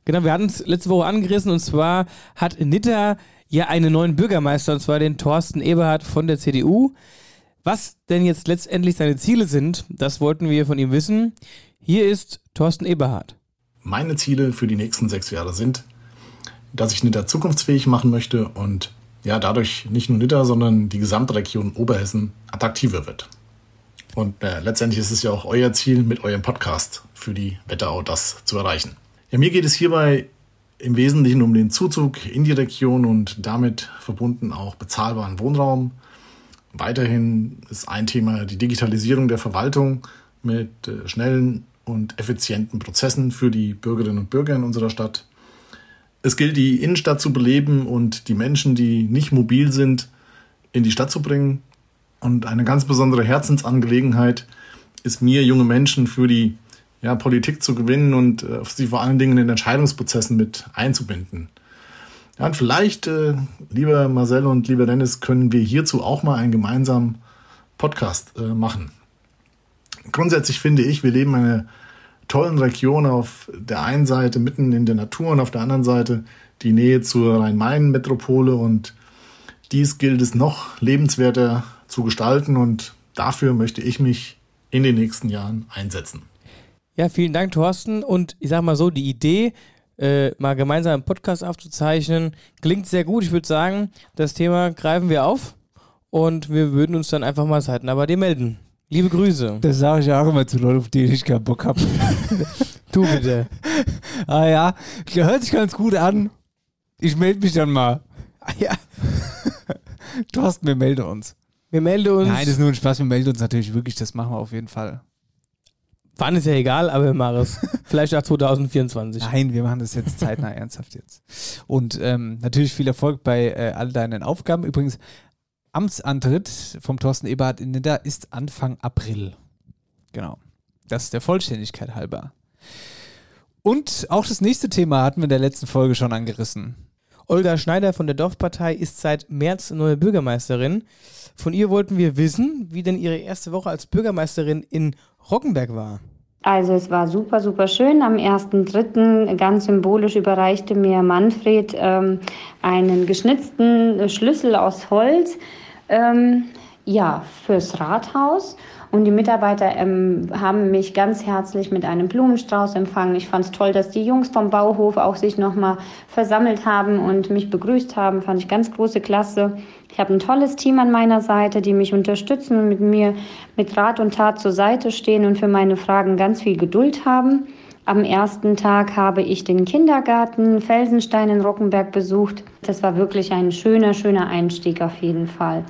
Genau, wir hatten es letzte Woche angerissen und zwar hat Nitter ja einen neuen Bürgermeister und zwar den Thorsten Eberhard von der CDU. Was denn jetzt letztendlich seine Ziele sind, das wollten wir von ihm wissen. Hier ist Thorsten Eberhard. Meine Ziele für die nächsten sechs Jahre sind, dass ich Nidda zukunftsfähig machen möchte und ja, dadurch nicht nur Nidda, sondern die gesamte Region Oberhessen attraktiver wird. Und äh, letztendlich ist es ja auch euer Ziel, mit eurem Podcast für die Wetterau das zu erreichen. Ja, mir geht es hierbei im Wesentlichen um den Zuzug in die Region und damit verbunden auch bezahlbaren Wohnraum. Weiterhin ist ein Thema die Digitalisierung der Verwaltung mit äh, schnellen und effizienten Prozessen für die Bürgerinnen und Bürger in unserer Stadt. Es gilt, die Innenstadt zu beleben und die Menschen, die nicht mobil sind, in die Stadt zu bringen. Und eine ganz besondere Herzensangelegenheit ist mir, junge Menschen für die ja, Politik zu gewinnen und äh, sie vor allen Dingen in den Entscheidungsprozessen mit einzubinden. Ja, und vielleicht, äh, lieber Marcel und lieber Dennis, können wir hierzu auch mal einen gemeinsamen Podcast äh, machen. Grundsätzlich finde ich, wir leben in einer tollen Region auf der einen Seite mitten in der Natur und auf der anderen Seite die Nähe zur Rhein-Main-Metropole und dies gilt es noch lebenswerter zu gestalten und dafür möchte ich mich in den nächsten Jahren einsetzen. Ja, vielen Dank, Thorsten. Und ich sag mal so, die Idee, äh, mal gemeinsam einen Podcast aufzuzeichnen, klingt sehr gut. Ich würde sagen, das Thema greifen wir auf und wir würden uns dann einfach mal zeitnah bei dir melden. Liebe Grüße. Das sage ich ja auch immer zu Leuten, auf die ich keinen Bock habe. Du bitte. ah ja, hört sich ganz gut an. Ich melde mich dann mal. Ja. Thorsten, wir melden uns. Wir melden uns. Nein, das ist nur ein Spaß, wir melden uns natürlich wirklich, das machen wir auf jeden Fall. Wann ist ja egal, aber wir machen es. Vielleicht auch 2024. Nein, wir machen das jetzt zeitnah ernsthaft jetzt. Und ähm, natürlich viel Erfolg bei äh, all deinen Aufgaben. Übrigens, Amtsantritt vom Thorsten Eberhard in Nidda ist Anfang April. Genau. Das ist der Vollständigkeit halber. Und auch das nächste Thema hatten wir in der letzten Folge schon angerissen. Olga Schneider von der Dorfpartei ist seit März neue Bürgermeisterin. Von ihr wollten wir wissen, wie denn ihre erste Woche als Bürgermeisterin in Rockenberg war. Also es war super, super schön. Am 1.3. ganz symbolisch überreichte mir Manfred ähm, einen geschnitzten Schlüssel aus Holz, ähm, ja, fürs Rathaus. Und die Mitarbeiter ähm, haben mich ganz herzlich mit einem Blumenstrauß empfangen. Ich fand es toll, dass die Jungs vom Bauhof auch sich nochmal versammelt haben und mich begrüßt haben. Fand ich ganz große Klasse. Ich habe ein tolles Team an meiner Seite, die mich unterstützen und mit mir mit Rat und Tat zur Seite stehen und für meine Fragen ganz viel Geduld haben. Am ersten Tag habe ich den Kindergarten Felsenstein in Rockenberg besucht. Das war wirklich ein schöner, schöner Einstieg auf jeden Fall.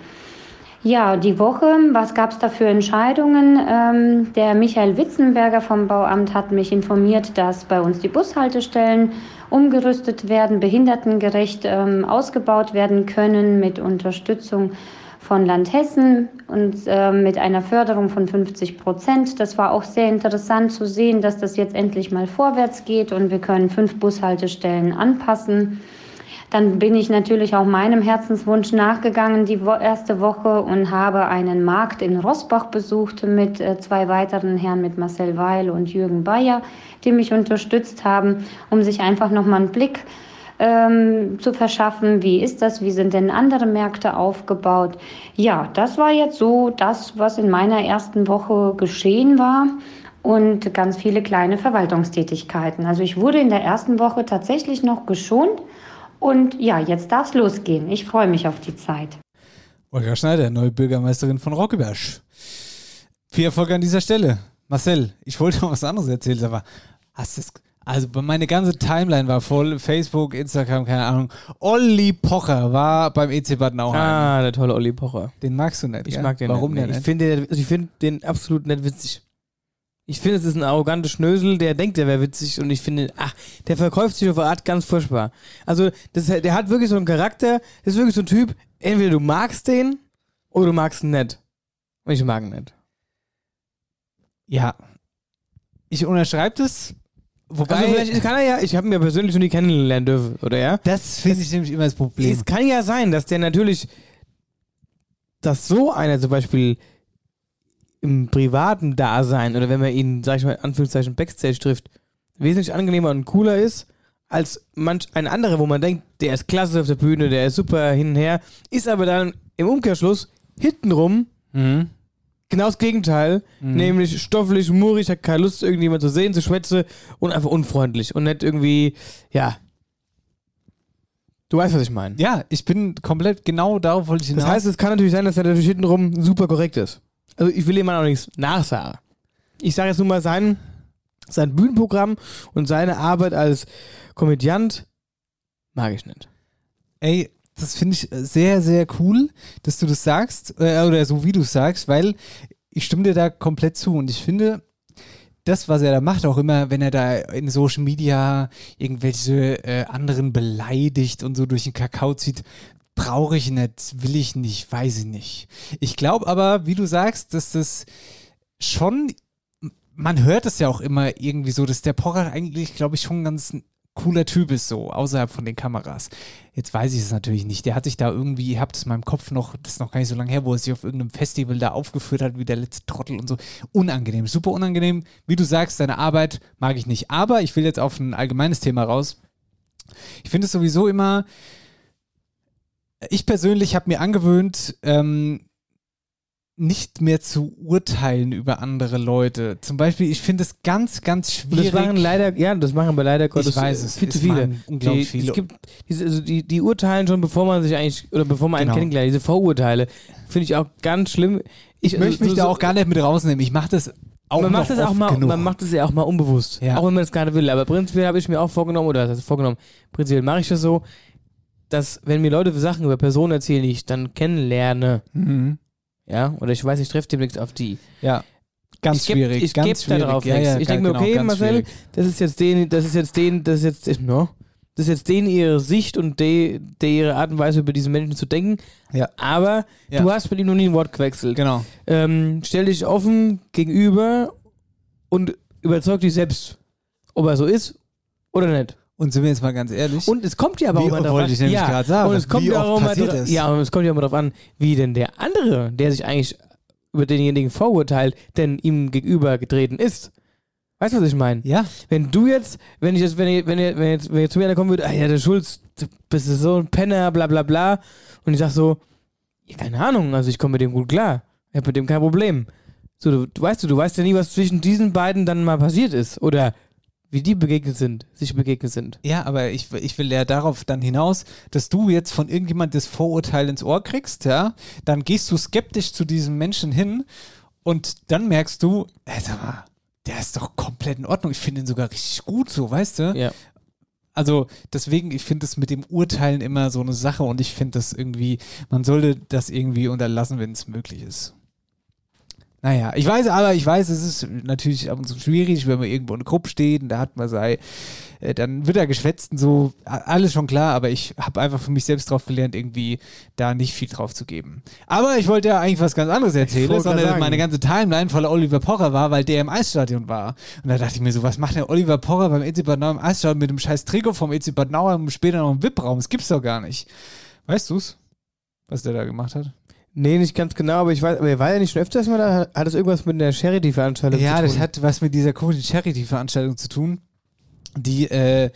Ja, die Woche, was gab es da für Entscheidungen? Ähm, der Michael Witzenberger vom Bauamt hat mich informiert, dass bei uns die Bushaltestellen umgerüstet werden, behindertengerecht ähm, ausgebaut werden können mit Unterstützung von Land Hessen und äh, mit einer Förderung von 50 Prozent. Das war auch sehr interessant zu sehen, dass das jetzt endlich mal vorwärts geht und wir können fünf Bushaltestellen anpassen. Dann bin ich natürlich auch meinem Herzenswunsch nachgegangen die erste Woche und habe einen Markt in Rossbach besucht mit äh, zwei weiteren Herren, mit Marcel Weil und Jürgen Bayer, die mich unterstützt haben, um sich einfach nochmal einen Blick ähm, zu verschaffen. Wie ist das? Wie sind denn andere Märkte aufgebaut? Ja, das war jetzt so das, was in meiner ersten Woche geschehen war und ganz viele kleine Verwaltungstätigkeiten. Also ich wurde in der ersten Woche tatsächlich noch geschont und ja, jetzt darf es losgehen. Ich freue mich auf die Zeit. Olga Schneider, neue Bürgermeisterin von Rockeberg. Viel Erfolg an dieser Stelle. Marcel, ich wollte noch was anderes erzählen, aber hast du es. Also meine ganze Timeline war voll. Facebook, Instagram, keine Ahnung. Olli Pocher war beim EC Bad auch. Ah, der tolle Olli Pocher. Den magst du nicht. Ich gell? mag den Warum nicht. denn Ich finde den, also ich find den absolut nicht witzig. Ich finde, es ist ein arroganter Schnösel, der denkt, der wäre witzig und ich finde, ach, der verkauft sich auf eine Art ganz furchtbar. Also, das, der hat wirklich so einen Charakter, das ist wirklich so ein Typ, entweder du magst den oder du magst ihn nicht. Und ich mag ihn nicht. Ja. Ich unterschreibe das. Wobei, also vielleicht kann er ja, ich habe ihn ja persönlich noch nie kennenlernen dürfen, oder ja? das finde ich nämlich immer das Problem. Es kann ja sein, dass der natürlich, dass so einer zum Beispiel im privaten Dasein oder wenn man ihn, sag ich mal, in Anführungszeichen Backstage trifft, wesentlich angenehmer und cooler ist als manch ein anderer, wo man denkt, der ist klasse auf der Bühne, der ist super hin und her, ist aber dann im Umkehrschluss hintenrum Mhm. genau das Gegenteil, nämlich stofflich, murrig, hat keine Lust, irgendjemand zu sehen, zu schwätzen und einfach unfreundlich und nicht irgendwie, ja. Du weißt, was ich meine. Ja, ich bin komplett genau darauf wollte ich hinaus. Das heißt, es kann natürlich sein, dass er natürlich hintenrum super korrekt ist. Also ich will ihm auch nichts nachsagen. Ich sage jetzt nur mal sein, sein Bühnenprogramm und seine Arbeit als Komödiant mag ich nicht. Ey, das finde ich sehr, sehr cool, dass du das sagst, äh, oder so wie du es sagst, weil ich stimme dir da komplett zu und ich finde, das, was er da macht, auch immer, wenn er da in Social Media irgendwelche äh, anderen beleidigt und so durch den Kakao zieht, brauche ich nicht, will ich nicht, weiß ich nicht. Ich glaube aber, wie du sagst, dass das schon, man hört es ja auch immer irgendwie so, dass der Pocher eigentlich, glaube ich, schon ganz cooler Typ ist, so außerhalb von den Kameras. Jetzt weiß ich es natürlich nicht. Der hat sich da irgendwie, ihr habt es in meinem Kopf noch, das ist noch gar nicht so lange her, wo er sich auf irgendeinem Festival da aufgeführt hat, wie der letzte Trottel und so. Unangenehm, super unangenehm. Wie du sagst, seine Arbeit mag ich nicht. Aber ich will jetzt auf ein allgemeines Thema raus. Ich finde es sowieso immer, ich persönlich habe mir angewöhnt, ähm, nicht mehr zu urteilen über andere Leute. Zum Beispiel, ich finde es ganz, ganz Und das schwierig. machen leider, ja, das machen aber leider Gottes weiß es, viel zu viele. unglaublich die, viele. Es gibt also die, die urteilen schon, bevor man sich eigentlich, oder bevor man einen Genau. kennengelernt, diese Vorurteile, finde ich auch ganz schlimm. Ich, Ich möchte mich so- da auch gar nicht mit rausnehmen. Ich mache das auch man macht das auch mal, genug. man macht das ja auch mal unbewusst. Ja. Auch wenn man das gar nicht will. Aber prinzipiell habe ich mir auch vorgenommen, oder das heißt vorgenommen, prinzipiell mache ich das so, dass wenn mir Leute Sachen über Personen erzählen, die ich dann kennenlerne, Mhm. ja, oder ich weiß, ich treffe demnächst auf die. Ja, ganz ich geb, schwierig. Ich gebe schwierig. darauf ja, nichts. ja, ich denke mir, genau, okay, Marcel, schwierig. das ist jetzt den, das ist jetzt den, das ist jetzt, no, das ist jetzt denen ihre Sicht und de, de ihre Art und Weise über diese Menschen zu denken. Ja. Aber Ja. du hast mit ihm noch nie ein Wort gewechselt. Genau. Ähm, stell dich offen gegenüber und überzeug dich selbst, ob er so ist oder nicht. Und sind wir jetzt mal ganz ehrlich. Und es kommt ja aber Wie auch wollte an. ich ja, gerade sagen. Und es kommt ja auch mal das? ja, und es kommt ja mal darauf an, wie denn der andere, der sich eigentlich über denjenigen vorurteilt, denn ihm gegenüber getreten ist. Weißt du, was ich meine? Ja. Wenn du jetzt, wenn ich jetzt, wenn ihr, wenn ihr, wenn jetzt, wenn jetzt zu mir einer kommen würde, ah ja, der Schulz, du bist so ein Penner, bla bla bla, und ich sag so, ja, keine Ahnung, also ich komme mit dem gut klar. Ich habe mit dem kein Problem. So, du, du weißt du, du weißt ja nie, was zwischen diesen beiden dann mal passiert ist. Oder wie die begegnet sind, sich begegnet sind. Ja, aber ich, ich will ja darauf dann hinaus, dass du jetzt von irgendjemand das Vorurteil ins Ohr kriegst, ja, dann gehst du skeptisch zu diesem Menschen hin und dann merkst du, ey, sag mal, der ist doch komplett in Ordnung. Ich finde ihn sogar richtig gut, so, weißt du? Ja. Also deswegen, ich finde es mit dem Urteilen immer so eine Sache und ich finde das irgendwie, man sollte das irgendwie unterlassen, wenn es möglich ist. Naja, ich weiß aber, ich weiß, es ist natürlich ab und zu schwierig, wenn man irgendwo in der Gruppe steht und da hat man sei, äh, dann wird er geschwätzt und so, alles schon klar, aber ich habe einfach für mich selbst drauf gelernt, irgendwie da nicht viel drauf zu geben. Aber ich wollte ja eigentlich was ganz anderes erzählen, sondern sagen. meine ganze Timeline voller Oliver Pocher war, weil der im Eisstadion war. Und da dachte ich mir so, was macht der Oliver Pocher beim EC Bad Nauheim im Eisstadion mit dem scheiß Trikot vom EC Bad Nauheim und später noch im VIP-Raum? Das gibt's doch gar nicht. Weißt du's? Was der da gemacht hat? Nee, nicht ganz genau, aber ich weiß, aber er war ja nicht schon öfters mal da, hat das irgendwas mit der Charity-Veranstaltung Ja, zu tun? das hat was mit dieser komischen Charity-Veranstaltung zu tun. Die, äh,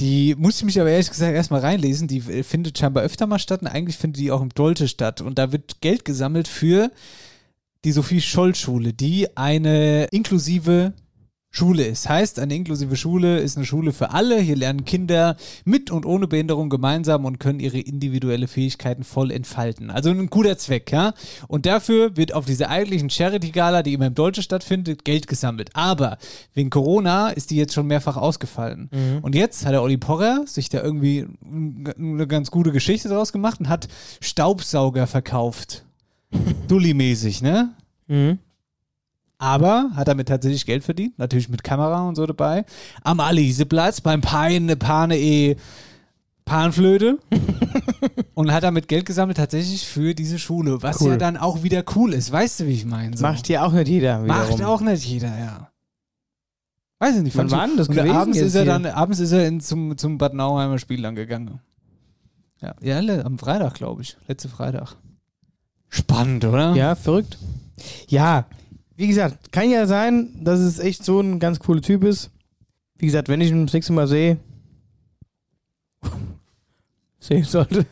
die musste ich mich aber ehrlich gesagt erstmal reinlesen. Die äh, findet scheinbar öfter mal statt und eigentlich findet die auch im Dolce statt. Und da wird Geld gesammelt für die Sophie-Scholl-Schule, die eine inklusive Schule ist. Heißt, eine inklusive Schule ist eine Schule für alle. Hier lernen Kinder mit und ohne Behinderung gemeinsam und können ihre individuelle Fähigkeiten voll entfalten. Also ein guter Zweck, ja. Und dafür wird auf dieser eigentlichen Charity-Gala, die immer im Deutsche stattfindet, Geld gesammelt. Aber wegen Corona ist die jetzt schon mehrfach ausgefallen. Und jetzt hat der Olli Porrer sich da irgendwie eine ganz gute Geschichte draus gemacht und hat Staubsauger verkauft. Dulli-mäßig, ne? Mhm. Aber hat damit tatsächlich Geld verdient, natürlich mit Kamera und so dabei. Am Aliseplatz beim Pein, Pane E Panflöte und hat damit Geld gesammelt tatsächlich für diese Schule, was Cool. ja dann auch wieder cool ist. Weißt du, wie ich meine? So. Macht ja auch nicht jeder Macht wiederum. auch nicht jeder, ja. Weiß ich nicht. Wann war denn das gewesen abends ist er dann, abends ist er in, zum, zum Bad Nauheimer Spiel dann gegangen. Ja, ja am Freitag, glaube ich. Letzte Freitag. Spannend, oder? Ja, verrückt. Ja, wie gesagt, kann ja sein, dass es echt so ein ganz cooler Typ ist. Wie gesagt, wenn ich ihn das nächste Mal sehe, sehen sollte,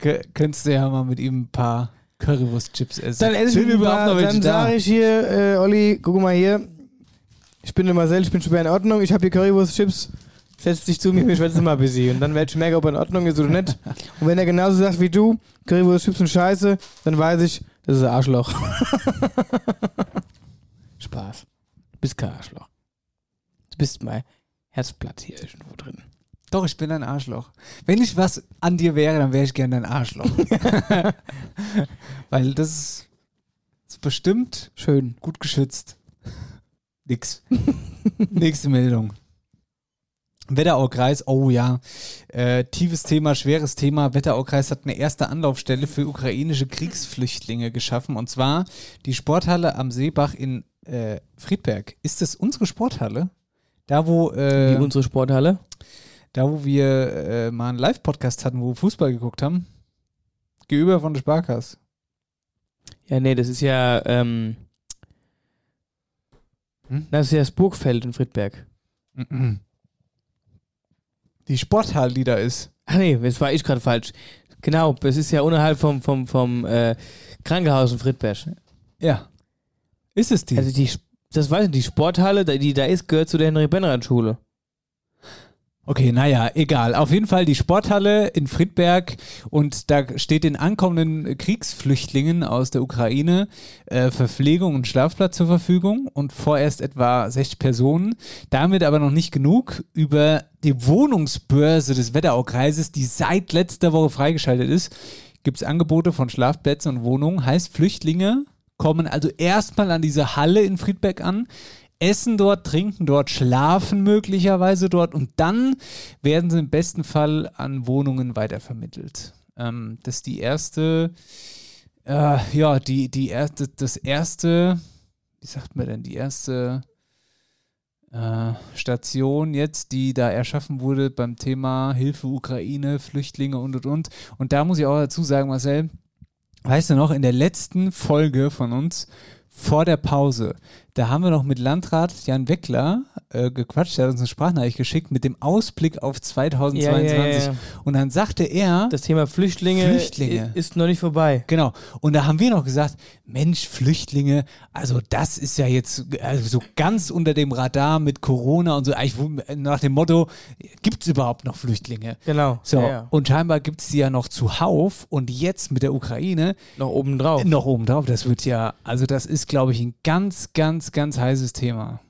K könntest du ja mal mit ihm ein paar Currywurst-Chips essen. dann esse ich überhaupt noch dann da? sage ich hier, äh, Olli, guck mal hier, ich bin der Marcel, ich bin schon bei in Ordnung, ich habe hier Currywurst-Chips, setz dich zu mir, wir schwätzen mal ein bisschen und dann werde ich merken, ob er in Ordnung ist oder nicht. Und wenn er genauso sagt wie du, Currywurst-Chips sind scheiße, dann weiß ich, das ist ein Arschloch. Spaß. Du bist kein Arschloch. Du bist mein Herzblatt hier irgendwo drin. Doch, ich bin ein Arschloch. Wenn ich was an dir wäre, dann wäre ich gerne ein Arschloch. Weil das ist, bestimmt Schön. gut geschützt. Nix. Nächste Meldung. Wetteraukreis, oh ja, äh, tiefes Thema, schweres Thema. Wetteraukreis hat eine erste Anlaufstelle für ukrainische Kriegsflüchtlinge geschaffen und zwar die Sporthalle am Seebach in äh, Friedberg. Ist das unsere Sporthalle? Da, wo, äh, Wie unsere Sporthalle. da, wo wir äh, mal einen Live-Podcast hatten, wo wir Fußball geguckt haben. Gegenüber von der Sparkasse. Ja, nee, das ist ja, ähm, Hm? das ist ja das Burgfeld in Friedberg. Die Sporthalle, die da ist. Ach nee, jetzt war ich gerade falsch. Genau, das ist ja unterhalb vom, vom, vom äh, Krankenhaus in Friedberg. Ja. Ist es die? Also die, das weiß ich, die Sporthalle, die da ist, gehört zu der Henry-Benrath-Schule. Okay, naja, egal. Auf jeden Fall die Sporthalle in Friedberg und da steht den ankommenden Kriegsflüchtlingen aus der Ukraine äh, Verpflegung und Schlafplatz zur Verfügung und vorerst etwa 60 Personen. Damit aber noch nicht genug. Über die Wohnungsbörse des Wetteraukreises, die seit letzter Woche freigeschaltet ist, gibt es Angebote von Schlafplätzen und Wohnungen. Heißt, Flüchtlinge kommen also erstmal an diese Halle in Friedberg an, essen dort, trinken dort, schlafen möglicherweise dort und dann werden sie im besten Fall an Wohnungen weitervermittelt. Ähm, das ist die erste, äh, ja, die, die erste, das erste, wie sagt man denn, die erste äh, Station jetzt, die da erschaffen wurde beim Thema Hilfe Ukraine, Flüchtlinge und und und. Und da muss ich auch dazu sagen, Marcel, weißt du noch, in der letzten Folge von uns vor der Pause, da haben wir noch mit Landrat Jan Weckler äh, gequatscht, der hat uns eine Sprachnachricht geschickt mit dem Ausblick auf 2022. Ja, ja, ja. Und dann sagte er, Das Thema Flüchtlinge, Flüchtlinge. ist noch nicht vorbei. Genau. Und da haben wir noch gesagt, Mensch, Flüchtlinge, also das ist ja jetzt also so ganz unter dem Radar mit Corona und so, eigentlich nach dem Motto, gibt es überhaupt noch Flüchtlinge? Genau. So, und scheinbar gibt es die ja noch zuhauf und jetzt mit der Ukraine Noch obendrauf. noch obendrauf. Das wird ja, also das ist, glaube ich, ein ganz, ganz, ganz heißes Thema.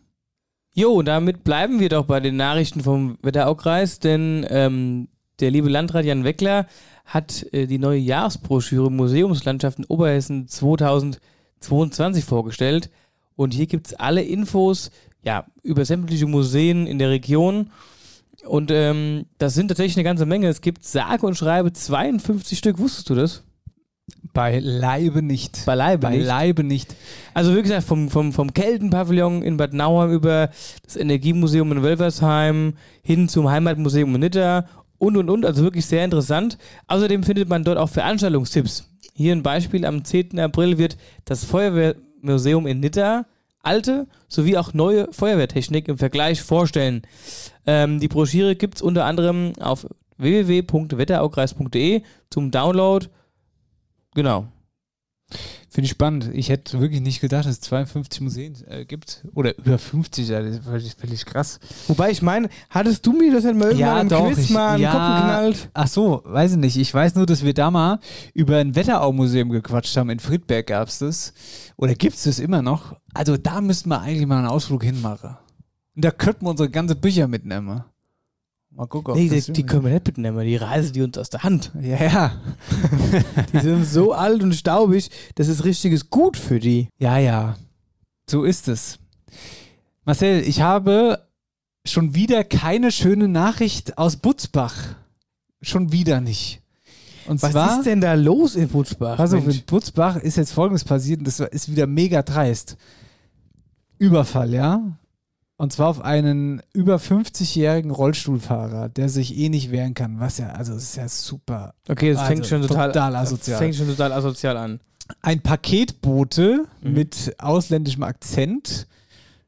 Jo, damit bleiben wir doch bei den Nachrichten vom Wetteraukreis, denn ähm, der liebe Landrat Jan Weckler hat äh, die neue Jahresbroschüre Museumslandschaft in Oberhessen 2022 vorgestellt. Und hier gibt es alle Infos ja, über sämtliche Museen in der Region. Und ähm, das sind tatsächlich eine ganze Menge. Es gibt sage und schreibe 52 Stück. Wusstest du das? Bei Leibe nicht. Bei Leibe Bei nicht. Leibe nicht. Also wie gesagt, vom, vom, vom Keltenpavillon in Bad Nauheim über das Energiemuseum in Wölversheim hin zum Heimatmuseum in Nitter und und und. Also wirklich sehr interessant. Außerdem findet man dort auch Veranstaltungstipps. Hier ein Beispiel: Am 10. April wird das Feuerwehrmuseum in Nitter alte sowie auch neue Feuerwehrtechnik im Vergleich vorstellen. Ähm, die Broschüre gibt es unter anderem auf www.wetteraukreis.de zum Download. Genau. Finde ich spannend. Ich hätte wirklich nicht gedacht, dass es 52 Museen äh, gibt. Oder über 50, ja, das ist völlig, krass. Wobei ich meine, hattest du mir das denn mal irgendwann im Quiz ich- mal ja, Kopf geknallt? Ach so, weiß ich nicht. Ich weiß nur, dass wir da mal über ein Wetterau-Museum gequatscht haben. In Friedberg gab es das. Oder gibt es das immer noch? Also da müssten wir eigentlich mal einen Ausflug hinmachen. Und da könnten wir unsere ganze Bücher mitnehmen. Mal gucken. Nee, die, die können wir nicht mitnehmen, die reißen die uns aus der Hand. Ja, ja. Die sind so alt und staubig, das ist richtiges Gut für die. Ja, ja. So ist es. Marcel, ich habe schon wieder keine schöne Nachricht aus Butzbach. Schon wieder nicht. Und Was zwar, ist denn da los in Butzbach? Also in Butzbach ist jetzt folgendes passiert und das ist wieder mega dreist. Überfall, ja? Und zwar auf einen über 50-jährigen Rollstuhlfahrer, der sich eh nicht wehren kann. Was ja, also es ist ja super. okay, also fängt schon total, total asozial. fängt schon total asozial an. Ein Paketbote Mhm. mit ausländischem Akzent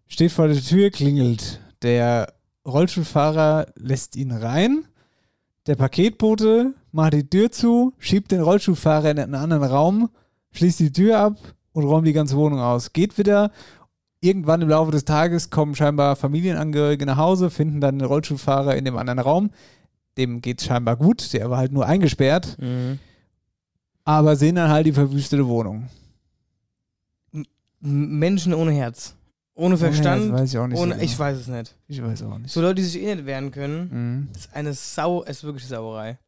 steht vor der Tür, klingelt. Der Rollstuhlfahrer lässt ihn rein. Der Paketbote macht die Tür zu, schiebt den Rollstuhlfahrer in einen anderen Raum, schließt die Tür ab und räumt die ganze Wohnung aus. Geht wieder. Irgendwann im Laufe des Tages kommen scheinbar Familienangehörige nach Hause, finden dann den Rollstuhlfahrer in dem anderen Raum. Dem geht scheinbar gut, der war halt nur eingesperrt, Mhm. aber sehen dann halt die verwüstete Wohnung. Menschen ohne Herz. Ohne Verstand. Herz, weiß ich auch nicht so ohne, genau. ich weiß es nicht. Ich weiß auch nicht. So Leute, die sich eh nicht wehren können, Mhm. ist eine Sau, ist wirklich Sauerei.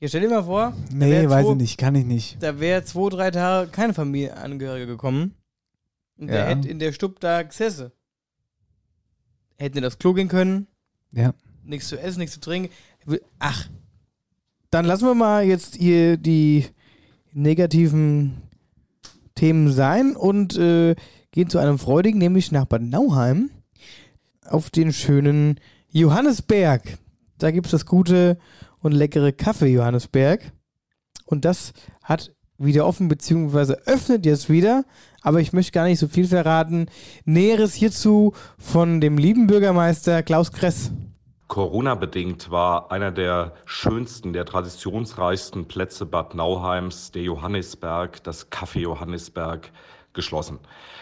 Ja, stell dir mal vor, Nee, weiß zwei- ich nicht, kann ich nicht. Da wäre zwei, drei Tage keine Familienangehörige gekommen. Und der Ja. hätte in der Stub da gesessen. Hätten in das Klo gehen können, Ja. nichts zu essen, nichts zu trinken. Ach, dann lassen wir mal jetzt hier die negativen Themen sein und äh, gehen zu einem freudigen, nämlich nach Bad Nauheim auf den schönen Johannesberg. Da gibt es das gute und leckere Kaffee Johannesberg. Und das hat wieder offen, beziehungsweise öffnet jetzt wieder. Aber ich möchte gar nicht so viel verraten. Näheres hierzu von dem lieben Bürgermeister Klaus Kress. Corona-bedingt war einer der schönsten, der traditionsreichsten Plätze Bad Nauheims, der Johannisberg, das Café Johannisberg, geschlossen.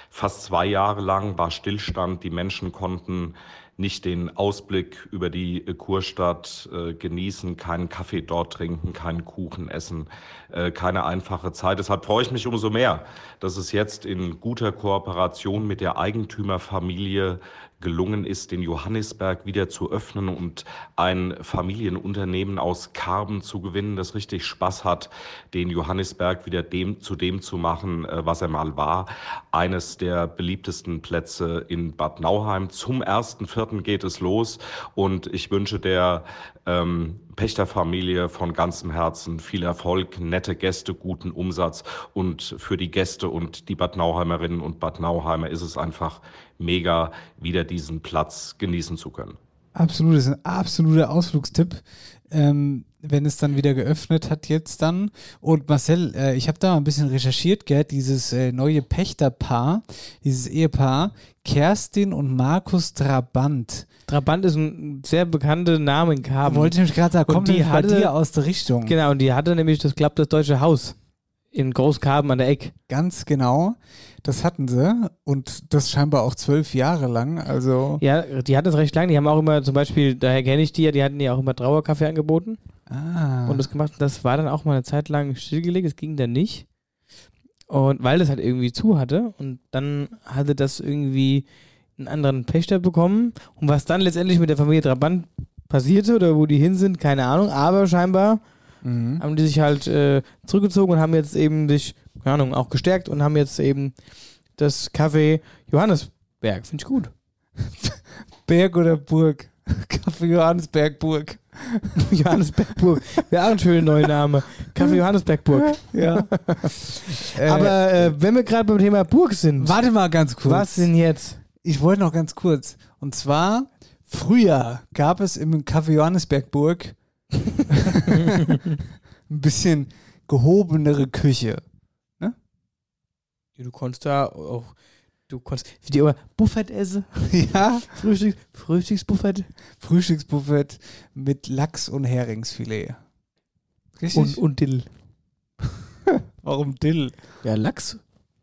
Fast zwei Jahre lang war Stillstand. Die Menschen konnten nicht den Ausblick über die äh, Kurstadt äh, genießen, keinen Kaffee dort trinken, keinen Kuchen essen, äh, keine einfache Zeit. Deshalb freue ich mich umso mehr, dass es jetzt in guter Kooperation mit der Eigentümerfamilie gelungen ist, den Johannisberg wieder zu öffnen und ein Familienunternehmen aus Karben zu gewinnen, das richtig Spaß hat, den Johannisberg wieder dem, zu dem zu machen, äh, was er mal war. Eines der beliebtesten Plätze in Bad Nauheim. Zum 1.4. geht es los und ich wünsche der ähm, Pächterfamilie von ganzem Herzen viel Erfolg, nette Gäste, guten Umsatz und für die Gäste und die Bad Nauheimerinnen und Bad Nauheimer ist es einfach mega, wieder diesen Platz genießen zu können. Absolut, das ist ein absoluter Ausflugstipp. Ähm, wenn es dann wieder geöffnet hat jetzt dann. Und Marcel, äh, ich habe da mal ein bisschen recherchiert, gell, dieses äh, neue Pächterpaar, dieses Ehepaar, Kerstin und Markus Trabant. Trabant ist ein sehr bekannter Name in Karben. Wollte ich nämlich gerade sagen, kommt die bei hatte- dir aus der Richtung. Genau, und die hatte nämlich das Club das Deutsche Haus in Großkarben an der Eck. Ganz genau. Das hatten sie und das scheinbar auch zwölf Jahre lang. Also Ja, die hat das recht lang. Die haben auch immer zum Beispiel, daher kenne ich die ja, die hatten ja auch immer Trauerkaffee angeboten. ah, Und das gemacht, das war dann auch mal eine Zeit lang stillgelegt, es ging dann nicht. Und weil das halt irgendwie zu hatte und dann hatte das irgendwie einen anderen Pächter bekommen. Und was dann letztendlich mit der Familie Trabant passierte oder wo die hin sind, keine Ahnung. Aber scheinbar mhm. haben die sich halt äh, zurückgezogen und haben jetzt eben sich, keine Ahnung, auch gestärkt und haben jetzt eben das Café Johannesberg. Finde ich gut. Berg oder Burg? Kaffee Johannesbergburg. Johannesbergburg. Wäre auch ein schöner neuer Name. Café Johannesbergburg. Ja. Aber äh, wenn wir gerade beim Thema Burg sind, Warte mal ganz kurz. was denn jetzt? Ich wollte noch ganz kurz. Und zwar, früher gab es im Café Johannesbergburg ein bisschen gehobenere Küche. Ja, du konntest da auch, du konntest, wie die aber Buffet essen. Ja. Frühstück, Frühstücksbuffet. Frühstücksbuffet mit Lachs und Heringsfilet. Richtig? Und, und Dill. Warum Dill? Ja, Lachs.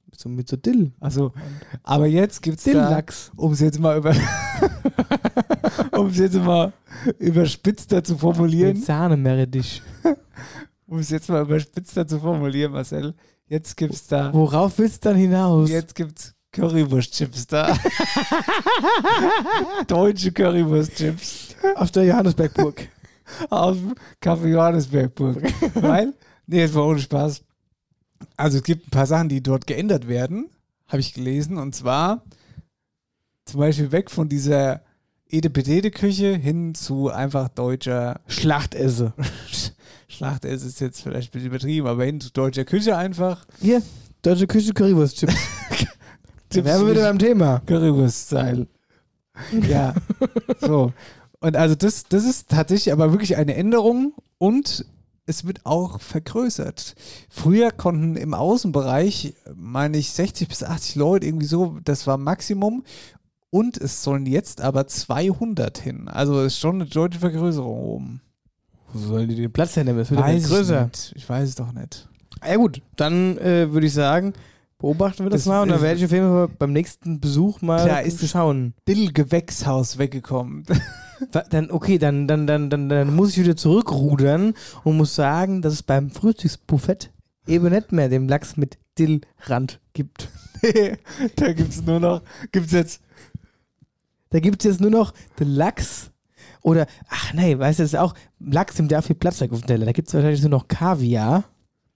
Mit so, mit so Dill. Also, aber jetzt gibt's da, Dilllachs. um es jetzt mal über, um es jetzt mal überspitzter zu formulieren, Mit Sahne Meerrettich. um es jetzt mal überspitzter zu formulieren, Marcel, jetzt gibt's da, Worauf willst du dann hinaus? jetzt gibt's Currywurstchips da. Deutsche Currywurstchips Auf der Johannesbergburg. aus dem Café Johannesbergburg. Weil, nee, jetzt mal ohne Spaß. Also es gibt ein paar Sachen, die dort geändert werden, habe ich gelesen. Und zwar zum Beispiel weg von dieser Edepedede-Küche hin zu einfach deutscher Schlachtesse. Schlachtess ist jetzt vielleicht ein bisschen übertrieben, aber hin zu deutscher Küche einfach. Hier, deutsche Küche Currywurstchips. Wären wir wieder beim Thema. Currywurst-Style. Ja, so. Und also das, das ist tatsächlich aber wirklich eine Änderung und es wird auch vergrößert. Früher konnten im Außenbereich, meine ich, 60 bis 80 Leute irgendwie so, das war Maximum. Und es sollen jetzt aber 200 hin. Also ist schon eine deutliche Vergrößerung oben. Wo sollen die den Platz hernehmen? Das wird ja Weiß nicht größer. Ich, ich weiß es doch nicht. Ja gut, dann äh, würde ich sagen, beobachten wir das, Das mal und dann werde ich auf jeden Fall beim nächsten Besuch mal Klar, ist es- schauen. Dill-Gewächshaus weggekommen. Dann, okay, dann, dann, dann, dann, dann muss ich wieder zurückrudern und muss sagen, dass es beim Frühstücksbuffet eben nicht mehr den Lachs mit Dillrand gibt. da gibt es nur noch, gibt es jetzt Da gibt es jetzt nur noch den Lachs oder, ach nee, weißt du, das ist auch, Lachs nimmt ja viel Platz weg auf dem Teller. Da gibt es wahrscheinlich nur noch Kaviar.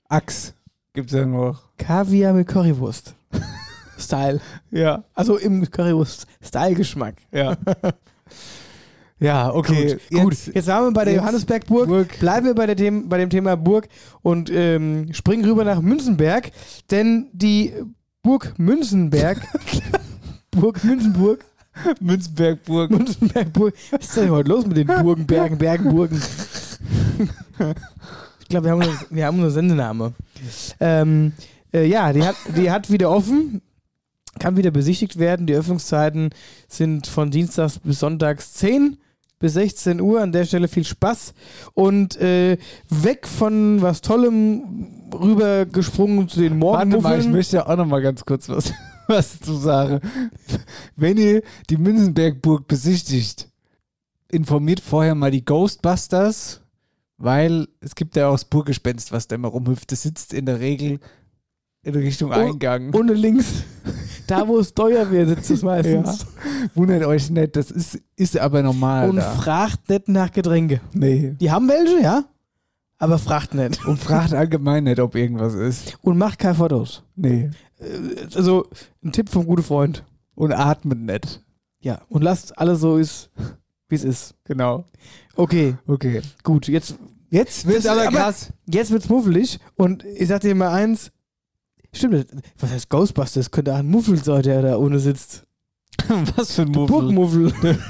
Axt. Gibt es ja noch. Kaviar mit Currywurst. Style. Ja. Also im Currywurst-Style-Geschmack. Ja. ja, okay. Gut, gut. Jetzt waren wir bei der jetzt Johannesbergburg. Burg. Bleiben wir bei, der Them bei dem Thema Burg und ähm, springen rüber nach Münzenberg, denn die Burg Münzenberg, Burg Münzenburg, Münzenbergburg. Münzenbergburg, was ist denn heute los mit den Burgen, Bergen, Bergen, Burgen? ich glaube, wir haben nur, wir haben nur Sendename. Ähm, äh, ja, die hat, die hat wieder offen, kann wieder besichtigt werden. Die Öffnungszeiten sind von Dienstags bis Sonntags 10 bis 16 Uhr. An der Stelle viel Spaß und äh, weg von was Tollem rübergesprungen zu den Warte mal, ich Morgenmuffeln. möchte ja auch noch mal ganz kurz was, was zu sagen. Wenn ihr die Münzenbergburg besichtigt, informiert vorher mal die Ghostbusters, weil es gibt ja auch das Burggespenst, was da immer rumhüpft. Das sitzt in der Regel in Richtung Eingang. Ohne links. Da, wo es teuer wird, sitzt es ja. meistens. Wundert euch nicht, das ist, ist aber normal. Und da. fragt nicht nach Getränke. Nee. Die haben welche, ja, aber fragt nicht. Und fragt allgemein nicht, ob irgendwas ist. Und macht keine Fotos. Nee. Äh, Also ein Tipp vom guten Freund. Und atmet nicht. Ja, und lasst alles so ist, wie es ist. Genau. Okay, Okay. gut. Jetzt, Jetzt wird's Das- aber aber- krass. jetzt wird's muffelig und ich sag dir mal eins. Stimmt, was heißt Ghostbusters? Könnte auch ein Muffel sein, der da ohne sitzt. Was für ein Muffel. Burgmuffel.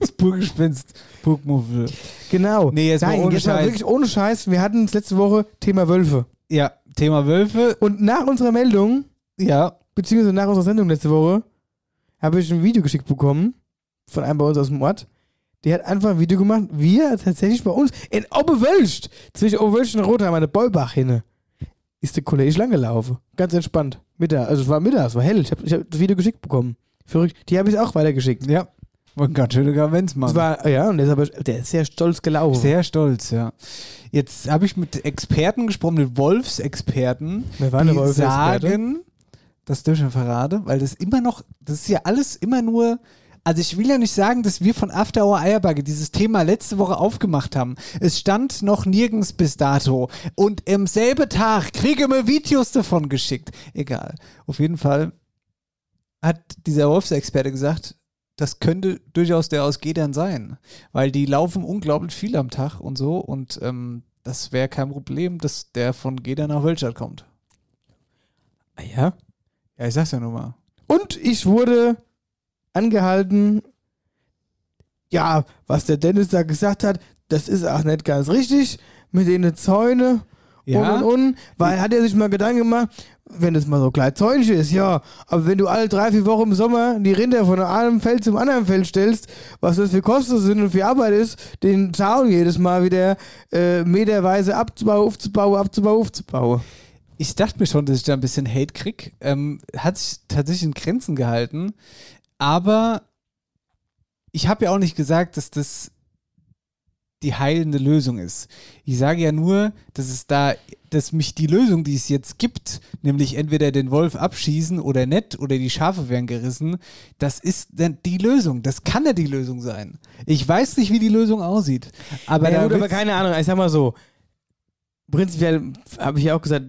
Das Burggespenst, Burgmuffel. Genau. Nee, jetzt mal Nein, ohne jetzt mal Scheiß. wirklich ohne Scheiß. Wir hatten es letzte Woche Thema Wölfe. Ja, Thema Wölfe. Und nach unserer Meldung, Ja, beziehungsweise nach unserer Sendung letzte Woche, habe ich ein Video geschickt bekommen von einem bei uns aus dem Ort. Der hat einfach ein Video gemacht, wie er tatsächlich bei uns in Oberwölst, zwischen Oberwölst und Rotheim, eine Beubach hinne, ist der Kollege lang gelaufen. Ganz entspannt. Mittag, also es war Mittag, es war hell. Ich habe hab das Video geschickt bekommen. Verrückt. Die habe ich auch weitergeschickt. ja. War ein ganz schöner Gavenzmann. War, ja, und der ist aber, der ist sehr stolz gelaufen. Sehr stolz, ja. Jetzt habe ich mit Experten gesprochen, mit Wolfsexperten, Wer war die Wolfsexperte? sagen, das dürfen wir verraten, weil das immer noch, das ist ja alles immer nur, also ich will ja nicht sagen, dass wir von After Hour Eierbagge dieses Thema letzte Woche aufgemacht haben. Es stand noch nirgends bis dato und im selben Tag kriege mir Videos davon geschickt. Egal. Auf jeden Fall hat dieser Wolfsexperte gesagt, das könnte durchaus der aus Gedern sein, weil die laufen unglaublich viel am Tag und so und ähm, das wäre kein Problem, dass der von Gedern nach Wölstadt kommt. Ah ja? Ja, ich sag's ja nur mal. Und ich wurde angehalten, ja, was der Dennis da gesagt hat, das ist auch nicht ganz richtig mit den Zäune Ja. und und und, weil hat er sich mal Gedanken gemacht, wenn das mal so klein Zäunchen ist, ja, aber wenn du alle drei, vier Wochen im Sommer die Rinder von einem Feld zum anderen Feld stellst, was das für Kosten sind und für Arbeit ist, den Zaun jedes Mal wieder äh, meterweise abzubauen, aufzubauen, abzubauen, aufzubauen. Ich dachte mir schon, dass ich da ein bisschen Hate krieg. Ähm, hat sich tatsächlich in Grenzen gehalten. Aber ich habe ja auch nicht gesagt, dass das die heilende Lösung ist. Ich sage ja nur, dass es da, dass mich die Lösung, die es jetzt gibt, nämlich entweder den Wolf abschießen oder nicht oder die Schafe werden gerissen, das ist dann die Lösung. Das kann ja die Lösung sein. Ich weiß nicht, wie die Lösung aussieht. Aber, ja, gut, aber keine Ahnung, ich sag mal so, prinzipiell habe ich ja auch gesagt,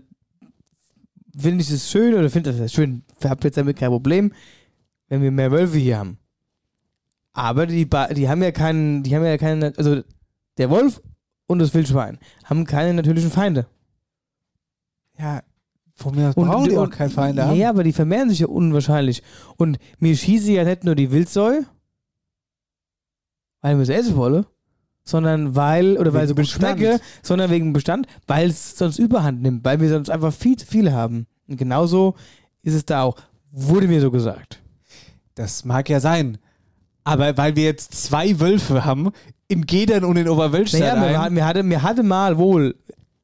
finde ich es schön oder finde das schön, hab jetzt damit kein Problem, wenn wir mehr Wölfe hier haben. Aber die, Ba- die haben ja keinen, die haben ja keinen, also der Wolf und das Wildschwein haben keine natürlichen Feinde. ja, von mir aus brauchen die auch keinen Feind haben. Ja, aber die vermehren sich ja unwahrscheinlich. Und mir schieße ja nicht nur die Wildsäu, weil wir sie essen wollen, sondern weil, oder weil Wegen sie gut Bestand. schmecke, sondern wegen Bestand, weil es sonst überhand nimmt, weil wir sonst einfach viel zu viele haben. Und genauso ist es da auch. Wurde mir so gesagt. Das mag ja sein. Aber weil wir jetzt zwei Wölfe haben, in Gedern und in Oberwölstadt. Naja, mir, war- mir, hatte, mir hatte mal wohl,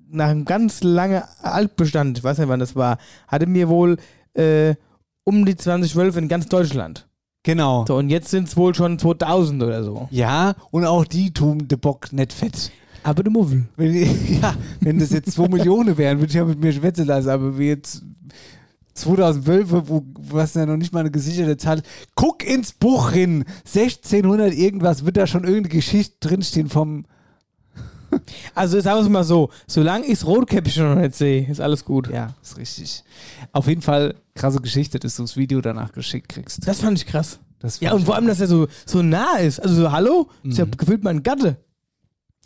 nach einem ganz langen Altbestand, ich weiß nicht wann das war, hatte mir wohl äh, um die 20 Wölfe in ganz Deutschland. Genau. So, und jetzt sind es wohl schon 2000 oder so. Ja, und auch die tun de Bock nicht fett. Aber der Muffel. Wenn, ja, wenn das jetzt 2 Millionen wären, würde ich ja mit mir schwätzen lassen, aber wie jetzt 2000 Wölfe, wo was ja noch nicht mal eine gesicherte Zahl. Guck ins Buch hin. 1600 irgendwas wird da schon irgendeine Geschichte drinstehen vom. Also sagen wir es mal so, solange ich Rotkäppchen noch nicht sehe, ist alles gut. Ja, ist richtig. Auf jeden Fall krasse Geschichte, dass du das Video danach geschickt kriegst. Das fand ich krass. Das Ja, und vor allem, dass er so, so nah ist. Also so, hallo? Ist ja Mhm. gefühlt mein Gatte.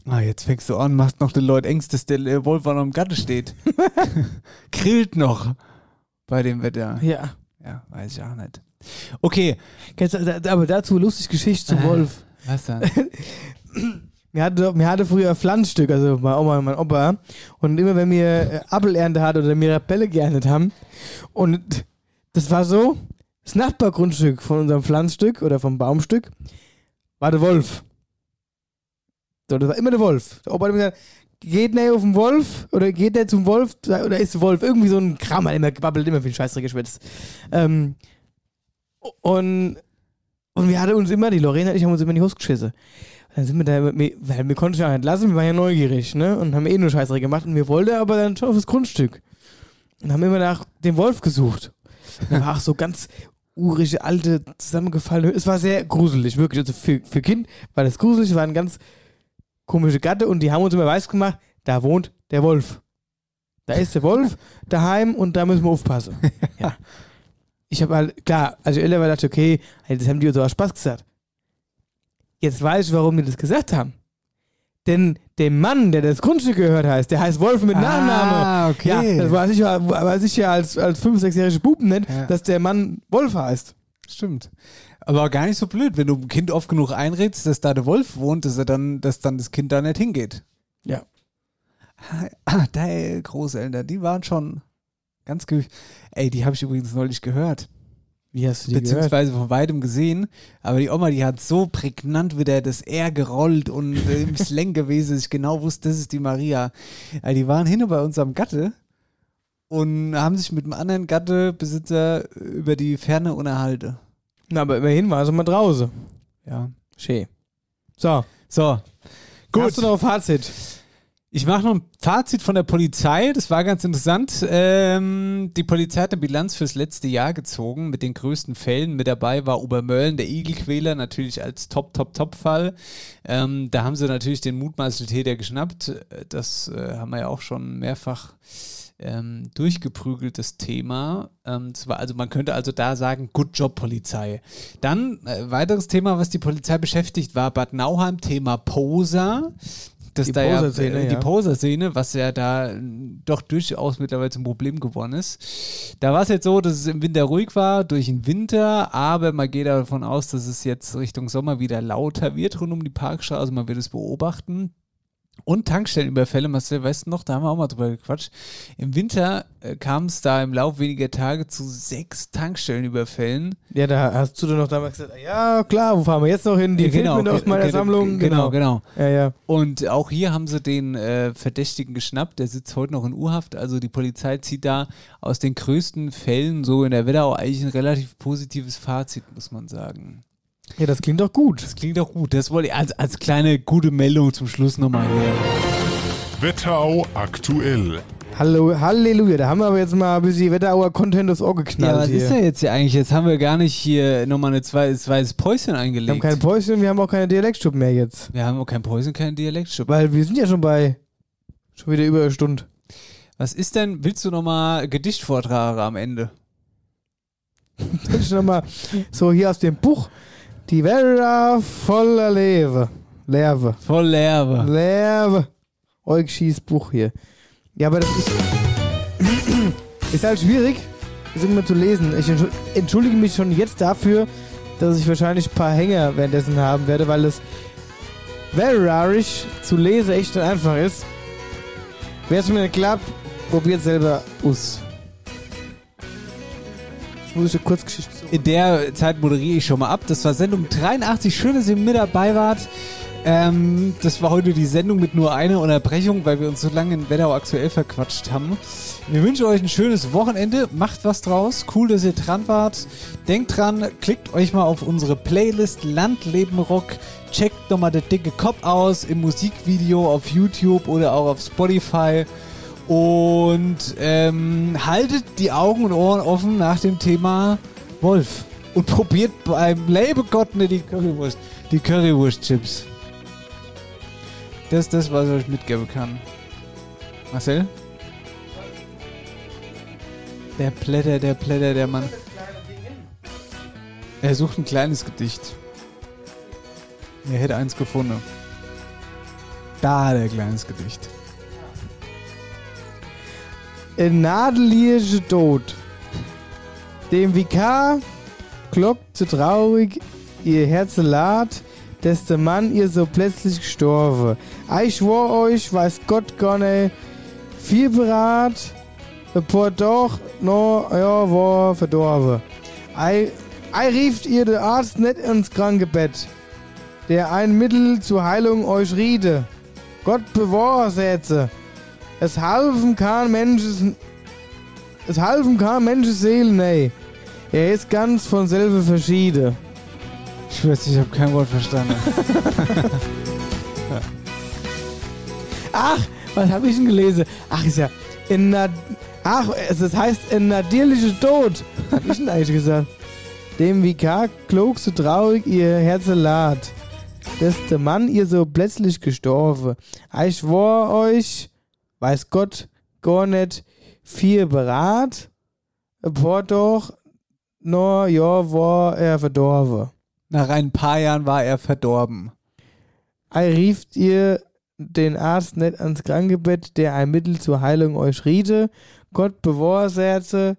Ah, jetzt fängst du an, machst noch den Leuten Angst, dass der Wolf noch im Gatte steht. Grillt noch bei dem Wetter. Ja. Ja, weiß ich auch nicht. Okay. Kennst Aber dazu lustig Geschichte zum Äh. Wolf. Was dann? Mir hatte, mir hatte früher Pflanzstück, also meine Oma und mein Opa. Und immer wenn wir äh, Apfelernte hatten oder mir Rappelle geerntet haben. Und das war so, das Nachbargrundstück von unserem Pflanzstück oder vom Baumstück war der Wolf. So, das war immer der Wolf. Der Opa hat immer gesagt, geht nicht auf den Wolf oder geht nicht zum Wolf oder ist der Wolf. Irgendwie so ein Kram, hat immer gebabbelt, immer viel Scheißdreck geschwitzt. Ähm, und, und wir hatten uns immer, die Lorena und ich haben uns immer in die Hose geschissen. Dann sind wir da, weil wir konnten es ja nicht lassen, wir waren ja neugierig, ne? Und haben eh nur Scheißdreck gemacht und wir wollten aber dann schon auf das Grundstück. Und haben immer nach dem Wolf gesucht. Und war auch so ganz urige, alte, zusammengefallene. Es war sehr gruselig, wirklich. Also für, für Kind war das gruselig, war ein ganz komische Gatte und die haben uns immer weiß gemacht, da wohnt der Wolf. Da ist der Wolf daheim und da müssen wir aufpassen. ja. Ich habe halt, klar, als ich älter war, dachte okay, das haben die uns auch Spaß gesagt. Jetzt weiß ich, warum die das gesagt haben. Denn der Mann, der das Grundstück gehört heißt, der heißt Wolf mit Nachname. Ah, okay. Ja, das weiß ich ja, weiß ich ja als, als 5-, 6-jährige Buben nicht, Ja. dass der Mann Wolf heißt. Stimmt. Aber gar nicht so blöd, wenn du dem Kind oft genug einredest, dass da der Wolf wohnt, dass er dann, dass dann das Kind da nicht hingeht. Ja. Ah, deine Großeltern, die waren schon ganz ge Ey, die habe ich übrigens neulich gehört. Wie hast du die gehört? Beziehungsweise von weitem gesehen. Aber die Oma, die hat so prägnant wieder das R gerollt und äh, im Slang gewesen, dass ich genau wusste, das ist die Maria. Ja, die waren hin bei unserem Gatte und haben sich mit einem anderen Gattebesitzer über die Ferne unterhalten. Na, aber immerhin war sie mal draußen. Ja. Schön. So. So. Gut. Hast du noch ein Fazit? Ich mache noch ein Fazit von der Polizei. Das war ganz interessant. Ähm, die Polizei hat eine Bilanz fürs letzte Jahr gezogen mit den größten Fällen. Mit dabei war Obermölln, der Igelquäler, natürlich als Top, Top, Top-Fall. Ähm, da haben sie natürlich den Mutmaßeltäter geschnappt. Das äh, haben wir ja auch schon mehrfach ähm, durchgeprügelt, das Thema. Ähm, war, also man könnte also da sagen, good job Polizei. Dann äh, weiteres Thema, was die Polizei beschäftigt, war Bad Nauheim, Thema Poser. Das Die da ja, äh, die ja. Poser-Szene, was ja da äh, doch durchaus mittlerweile zum Problem geworden ist. Da war es jetzt so, dass es im Winter ruhig war, durch den Winter, aber man geht davon aus, dass es jetzt Richtung Sommer wieder lauter wird rund um die Parkstraße. Man wird es beobachten. Und Tankstellenüberfälle, Marcel, weißt du noch, da haben wir auch mal drüber gequatscht. Im Winter äh, kam es da im Lauf weniger Tage zu sechs Tankstellenüberfällen. Ja, da hast du doch noch damals gesagt, ja klar, wo fahren wir jetzt noch hin? Die Ja, genau, fehlt mir noch ge- meiner ge- Sammlung. Genau, genau. Ja, ja. Und auch hier haben sie den äh, Verdächtigen geschnappt. Der sitzt heute noch in Urhaft. Also die Polizei zieht da aus den größten Fällen so in der Wetterau eigentlich ein relativ positives Fazit, muss man sagen. Ja, das klingt doch gut. Das klingt doch gut. Das wollte ich als, als kleine gute Meldung zum Schluss nochmal hier. Wetterau aktuell. Hallo, Halleluja, da haben wir aber jetzt mal ein bisschen Wetterauer Content aufs Ohr Ja, geknallt was hier. ist denn jetzt hier eigentlich? Jetzt haben wir gar nicht hier nochmal ein zweites, zweites Päuschen eingelegt. wir haben kein Päuschen, wir haben auch keine Dialektstub mehr jetzt. wir haben auch kein Päuschen, kein Dialektstub. Weil wir sind ja schon bei schon wieder über eine Stunde. Was ist denn, willst du nochmal Gedicht vortragen am Ende? Soll ich nochmal so hier aus dem Buch. Die Welt voller Lewe. Lewe. Voll Lärve. Lewe. Euch schießt Buch hier. Ja, aber das ist. ist halt schwierig, das immer zu lesen. Ich entschu- entschuldige mich schon jetzt dafür, dass ich wahrscheinlich ein paar Hänger währenddessen haben werde, weil es Verarisch zu lesen echt nicht einfach ist. Wer es mir nicht klappt, probiert selber aus. Jetzt muss ich eine Kurzgeschichte. In der Zeit moderiere ich schon mal ab. Das war Sendung 83. Schön, dass ihr mit dabei wart. Ähm, das war heute die Sendung mit nur einer Unterbrechung, weil wir uns so lange in Wetterau aktuell verquatscht haben. Wir wünschen euch ein schönes Wochenende. Macht was draus. Cool, dass ihr dran wart. Denkt dran, klickt euch mal auf unsere Playlist Landleben Rock. Checkt nochmal der dicke Kopf aus im Musikvideo auf YouTube oder auch auf Spotify. Und ähm, haltet die Augen und Ohren offen nach dem Thema Wolf. Und probiert beim Labelgott nicht die Currywurst, die Currywurst-Chips. Das ist das, was ich euch mitgeben kann. Marcel? Der Blätter, der Blätter, der Mann. Er sucht ein kleines Gedicht. Er hätte eins gefunden. Da er ein kleines Gedicht. Ein nadelige Tod. Dem Vikar glockt so traurig ihr Herz lad, dass der Mann ihr so plötzlich gestorben. Ich schwor euch, weiß Gott gar nicht, viel berat, bevor doch noch ja war verdorben. Ei, rieft ihr der Arzt nicht ins Krankebett, der ein Mittel zur Heilung euch riede. Gott bewahre Sätze. Es halfen kein Mensches es halfen kein Mensches Seele, nee. Er ist ganz von selber verschieden. Ich schwör's, ich habe kein Wort verstanden. Ach, was habe ich denn gelesen? Ach, ist ja in na Ach, es es heißt ein natürlicher Tod. Hab ich denn eigentlich gesagt? Dem Vikar klog so traurig ihr Herz lad, dass der Mann ihr so plötzlich gestorben. Ich schwor euch, weiß Gott, gar nicht viel berat, aber doch, no, ja, war er verdorben. Nach ein paar Jahren war er verdorben. Ei rieft ihr den Arzt nicht ans Krankebett, der ein Mittel zur Heilung euch riete. Gott bewahre Herze,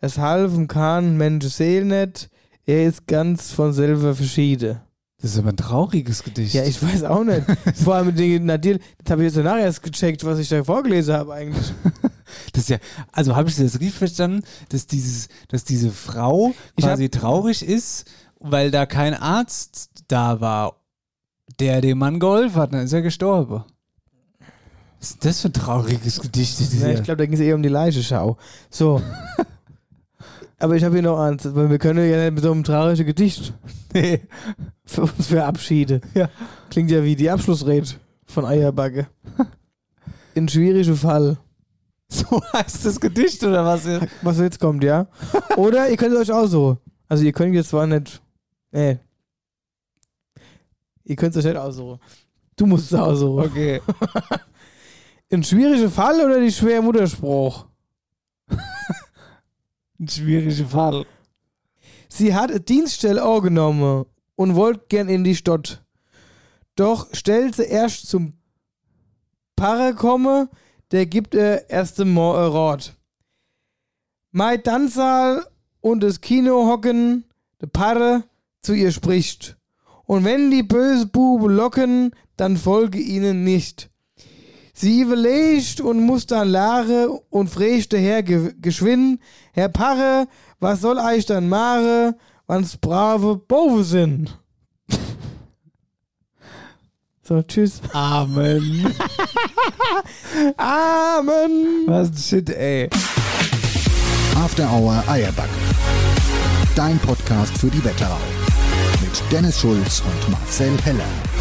es halfen kann Mensch Seel nicht. Er ist ganz von selber verschieden. Das ist aber ein trauriges Gedicht. Ja, ich weiß auch nicht. Vor allem den Nadil, das habe ich jetzt danach erst gecheckt, was ich da vorgelesen habe eigentlich. Das ist ja, also habe ich das richtig verstanden, dass dieses, dass diese Frau quasi traurig ist, weil da kein Arzt da war, der dem Mann geholfen hat, dann ist er gestorben. Was ist das für ein trauriges Gedicht? Ja, ich glaube, da ging es eher um die Leichenschau. So. Aber ich habe hier noch eins, weil wir können ja nicht mit so einem traurigen Gedicht für uns verabschieden. Ja. Klingt ja wie die Abschlussrede von Eierbacke. In schwierigem Fall. So heißt das Gedicht oder was? Was jetzt kommt, ja? Oder ihr könnt es euch auch so. Also ihr könnt jetzt zwar nicht. Nee. Ihr könnt es euch nicht aussuchen. Du musst es aussuchen. Okay. Ein schwieriger Fall oder die schwere Mutterspruch? Ein schwieriger Fall. Sie hat eine Dienststelle angenommen und wollte gern in die Stadt. Doch stellt sie erst zum Paare komme, der gibt ihr erst einmal ein Rat. Mai Tanzsaal und das Kino hocken, der Paare zu ihr spricht. Und wenn die böse Bube locken, dann folge ihnen nicht. Sie überlegt und muss dann lache und frächte Herr ge geschwind, Herr Parre, was soll euch dann mache, wann's brave Bove sind? So, tschüss. Amen. Amen. Was ein Shit, ey. After Hour Eierbacke. Dein Podcast für die Wetterau. Mit Dennis Schulz und Marcel Heller.